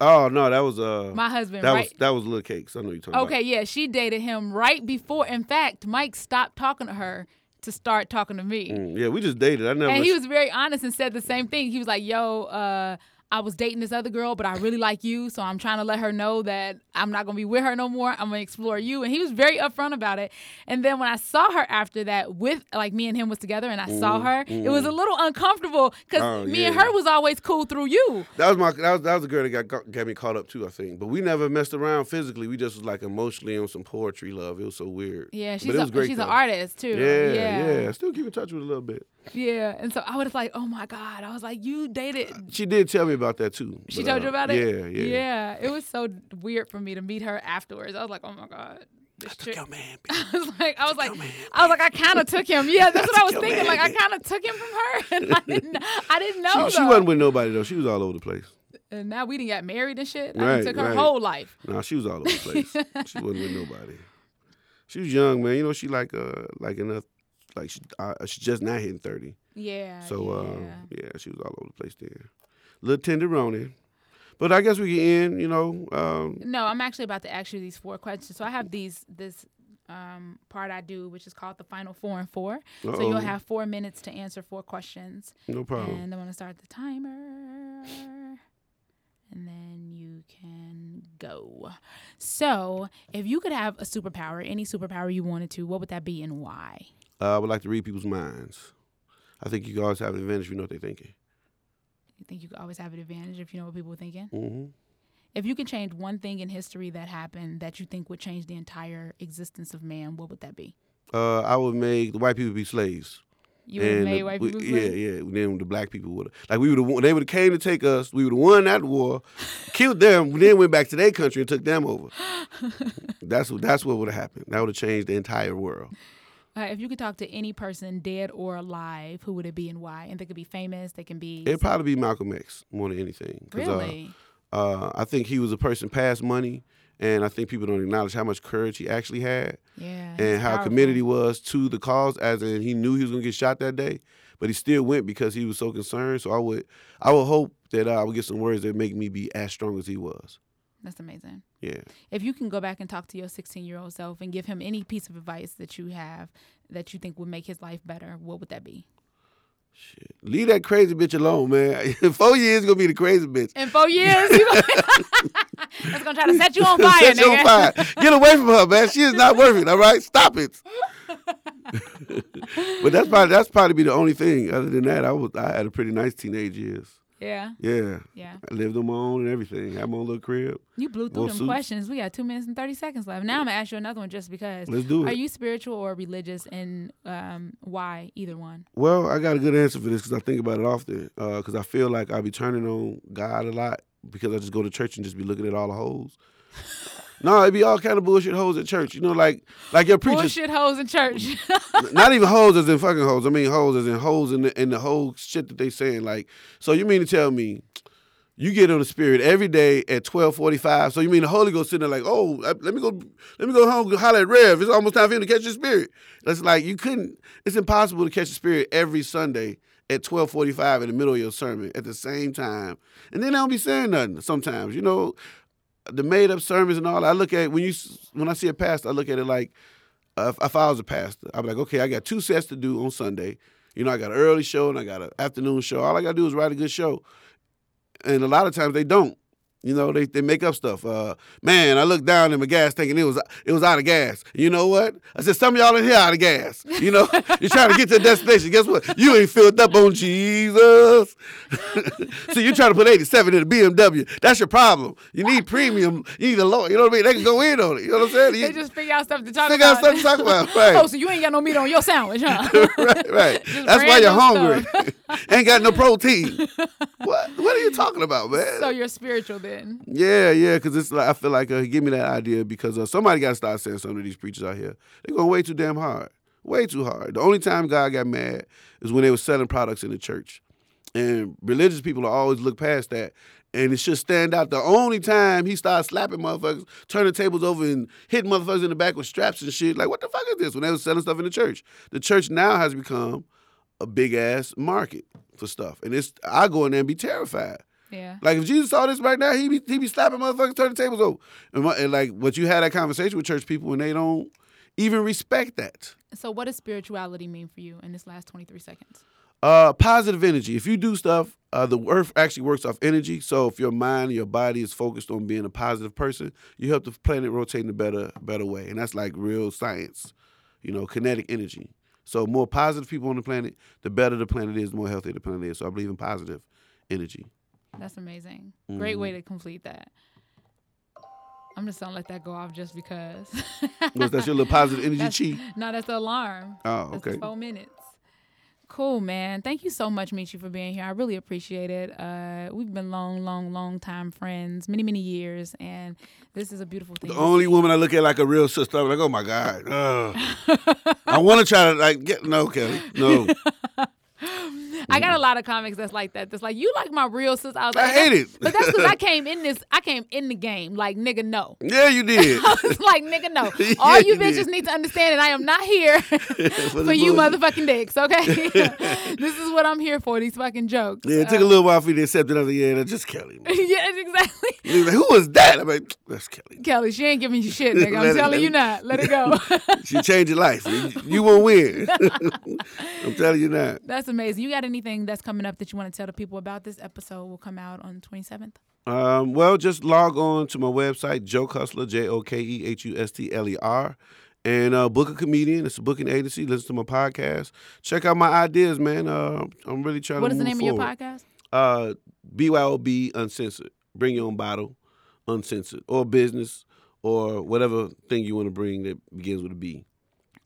Oh no, that was uh, my husband, that right? was that was Lil Cakes. I know you're talking okay, yeah, she dated him right before. In fact, Mike stopped talking to her to start talking to me. Mm, yeah, we just dated. I never. And he was very honest and said the same thing. He was like, "Yo, uh, I was dating this other girl, but I really like you, so I'm trying to let her know that I'm not gonna be with her no more. I'm gonna explore you." And he was very upfront about it. And then when I saw her after that, with like me and him was together, and I saw her, it was a little uncomfortable because Mm-hmm. Oh, me and her was always cool through you. that was my that was that was the girl that got got, me caught up too. I think, but we never messed around physically. We just was like emotionally on some poetry love. It was so weird. Yeah, But she's it was a, great, she's though. an artist too. Yeah, yeah, yeah. I still keep in touch with a little bit. Yeah. And so I was like, "Oh my god!" I was like, "You dated." She did tell me about that too. She told you uh, about it. Yeah, yeah. Yeah, it was so weird for me to meet her afterwards. I was like, "Oh my god." This chick- Yo, [LAUGHS] man. I was like, I was like, man, I was like, I kind of took him. Yeah, [LAUGHS] that's what I was thinking. man, Like, I kind of took him from her, [LAUGHS] and I didn't, I didn't know. She, she wasn't with nobody though. She was all over the place. And now we didn't get married and shit. I Right, took her right. whole life. Nah, she was all over the place. she wasn't with nobody. She was young, man. You know, she like uh like enough like she uh, she just not hitting thirty. Yeah. So yeah. um yeah, she was all over the place there. Little tenderoni. But I guess we can end, you know. Um, No, I'm actually about to ask you these four questions. So I have these this um, part I do, which is called the final four and four. So Uh-oh. you'll have four minutes to answer four questions. no problem. And I'm gonna start the timer. And then you can go. So, if you could have a superpower, any superpower you wanted to, what would that be and why? Uh, I would like to read people's minds. I think you guys have an advantage if you know what they're thinking. You think you always have an advantage if you know what people are thinking? hmm If you could change one thing in history that happened that you think would change the entire existence of man, what would that be? Uh, I would make the white people be slaves. You would have made the- white people Yeah, slaves? yeah. yeah. Then the black people would have like we would have they would have came to take us. We would have won that war, [LAUGHS] killed them, then went back to their country and took them over. [LAUGHS] that's what that's what would have happened. That would have changed the entire world. Uh, if you could talk to any person, dead or alive, who would it be and why? And they could be famous. They can be It'd probably be Malcolm X more than anything. uh, really. Uh, I think he was a person past money, and I think people don't acknowledge how much courage he actually had yeah, and how powerful. committed he was to the cause. As in, he knew he was gonna get shot that day, but he still went because he was so concerned. So I would, I would hope that uh, I would get some words that make me be as strong as he was. That's amazing. Yeah. If you can go back and talk to your 16 year old self and give him any piece of advice that you have that you think would make his life better, what would that be? Shit. Leave that crazy bitch alone, man. In [LAUGHS] four years, gonna be the crazy bitch. In four years, you gonna, [LAUGHS] that's gonna try to set you on [LAUGHS] fire, Set you on fire. Get away from her, man. She is not worth it. All right, stop it. but that's probably that's probably be the only thing. Other than that, I was I had a pretty nice teenage years. Yeah, Yeah, yeah. I lived on my own and everything. Had my own little crib. You blew through them suits. questions. We got two minutes and thirty seconds left. Now I'm gonna ask you another one just because. Let's do it. Are you spiritual or religious, and um, why? Either one. Well, I got a good answer for this because I think about it often. Because I feel like I be turning on God a lot because I just go to church and just be looking at all the hoes. No, it'd be all kind of bullshit hoes at church. You know, like like your preachers. Bullshit hoes in church. Not even hoes as in fucking hoes. I mean hoes as in hoes in the, in the whole shit that they saying. Like, so you mean to tell me you get on the spirit every day at twelve forty five? So you mean the Holy Ghost sitting there like, oh, uh, let me go, let me go home, holler at Rev. It's almost time for him to catch the spirit. That's like you couldn't. It's impossible to catch the spirit every Sunday at twelve forty five in the middle of your sermon at the same time, and then they don't be saying nothing. Sometimes you know. The made up sermons and all. I look at when you when I see a pastor, I look at it like uh, if, if I was a pastor, I'd be like, okay, I got two sets to do on Sunday. You know, I got an early show and I got an afternoon show. All I got to do is write a good show. And a lot of times they don't. You know, they, they make up stuff. Uh, man, I looked down in my gas tank and it was it was out of gas. You know what? I said, some of y'all in here out of gas. You know, [LAUGHS] you're trying to get to the destination. Guess what? You ain't filled up on Jesus. [LAUGHS] so you're trying to put 87 in a BMW. That's your problem. You need premium. You need a low. You know what I mean? They can go in on it. You know what I'm saying? You- they just figure out stuff to talk Figure out about. stuff to talk about, [LAUGHS] right. oh, so you ain't got no meat on your sandwich, huh? right, right. Just That's why you're hungry. Ain't got no protein. what? What are you talking about, man? so you're spiritual then. Yeah, yeah. Because it's like I feel like uh, give me that idea because uh, somebody got to start saying some of these preachers out here. They're going way too damn hard, way too hard. The only time God got mad is when they were selling products in the church, and religious people always look past that. And it should stand out. The only time he started slapping motherfuckers, turning tables over, and hitting motherfuckers in the back with straps and shit, like what the fuck is this? When they was selling stuff in the church, the church now has become a big ass market for stuff, and it's I go in there and be terrified. Yeah. Like if Jesus saw this right now, he be he be slapping motherfuckers, turning tables over, and, my- and like, but you had that conversation with church people, and they don't even respect that. So what does spirituality mean for you in this last 23 seconds? Uh, positive energy. If you do stuff, uh, the earth actually works off energy. So if your mind your body is focused on being a positive person, you help the planet rotate in a better, better way, and that's like real science. You know, kinetic energy. So more positive people on the planet, the better the planet is, the more healthy the planet is. So I believe in positive energy. That's amazing. Great way to complete that. I'm just gonna let that go off just because. Was that your little [LAUGHS] positive energy That's- chi? No, that's the alarm. Oh, okay. four minutes. Cool, man. Thank you so much, Michi, for being here. I really appreciate it. Uh, we've been long, long, long time friends, many, many years, and this is a beautiful thing. The only woman I look at like a real sister, I'm like, oh my God. I want to try to like get no, Kelly. No. [LAUGHS] I got a lot of comics that's like that. That's like you like my real sister. I was like, I hate it. But that's because I [LAUGHS] came in this. I came in the game like nigga. No. Yeah, you did. [LAUGHS] I was like, nigga, no. [LAUGHS] Yeah, All you you bitches did. need to understand that I am not here for you motherfucking dicks, okay? this is what I'm here for, these fucking jokes. Yeah, it took a little while for you to accept it. I was like, yeah, that's just Kelly. yeah, exactly. Like, who was that? I'm like, that's Kelly. Kelly, she ain't giving you shit, nigga. I'm it- telling let you it- not. Let it go. She changed your life. You, you won't win. I'm telling you that. That's amazing. You got anything that's coming up that you want to tell the people about? This episode will come out on the 27th. Um, well, just log on to my website, Joke Hustler, J O K E H U S T L E R, and uh, book a comedian. It's a booking agency. Listen to my podcast. Check out my ideas, man. Uh, I'm really trying What to is the name of your podcast? uh, BYOB Uncensored. Bring your own bottle, uncensored, or business, or whatever thing you want to bring that begins with a B.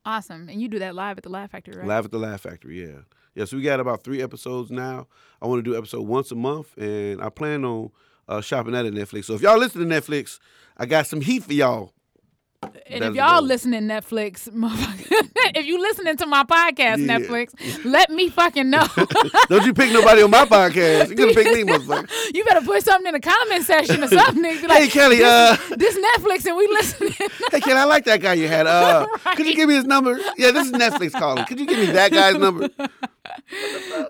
Awesome. And you do that live at the Laugh Factory, right? Laugh at the Laugh Factory, yeah. Yeah, so we got about three episodes now. I want to do episode once a month, and I plan on uh, shopping that at Netflix. So if y'all listen to Netflix, I got some heat for y'all. And That's if y'all listening Netflix, [LAUGHS] motherfucker, if you listening to my podcast, Yeah. Netflix, let me fucking know. [LAUGHS] Don't you pick nobody on my podcast. You're going to pick me, motherfucker. [LAUGHS] you better put something in the comment section or something. Be like, Hey, Kelly, uh, this Netflix and we listening. hey, Kelly, I like that guy you had. Uh, Could you give me his number? Yeah, this is Netflix calling. Could you give me that guy's number?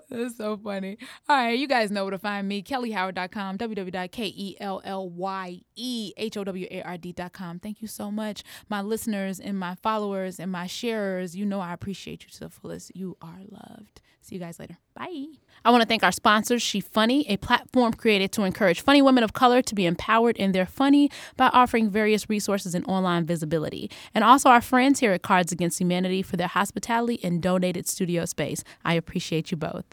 That's so funny. All right, you guys know where to find me. KellyHoward.com, www.k-e-l-l-y-e-h-o-w-a-r-d.com. Thank you so much. My listeners and my followers and my sharers, you know I appreciate you to the fullest. You are loved. See you guys later. Bye. I want to thank our sponsors, She Funny, a platform created to encourage funny women of color to be empowered in their funny by offering various resources and online visibility. And also our friends here at Cards Against Humanity for their hospitality and donated studio space. I appreciate you both.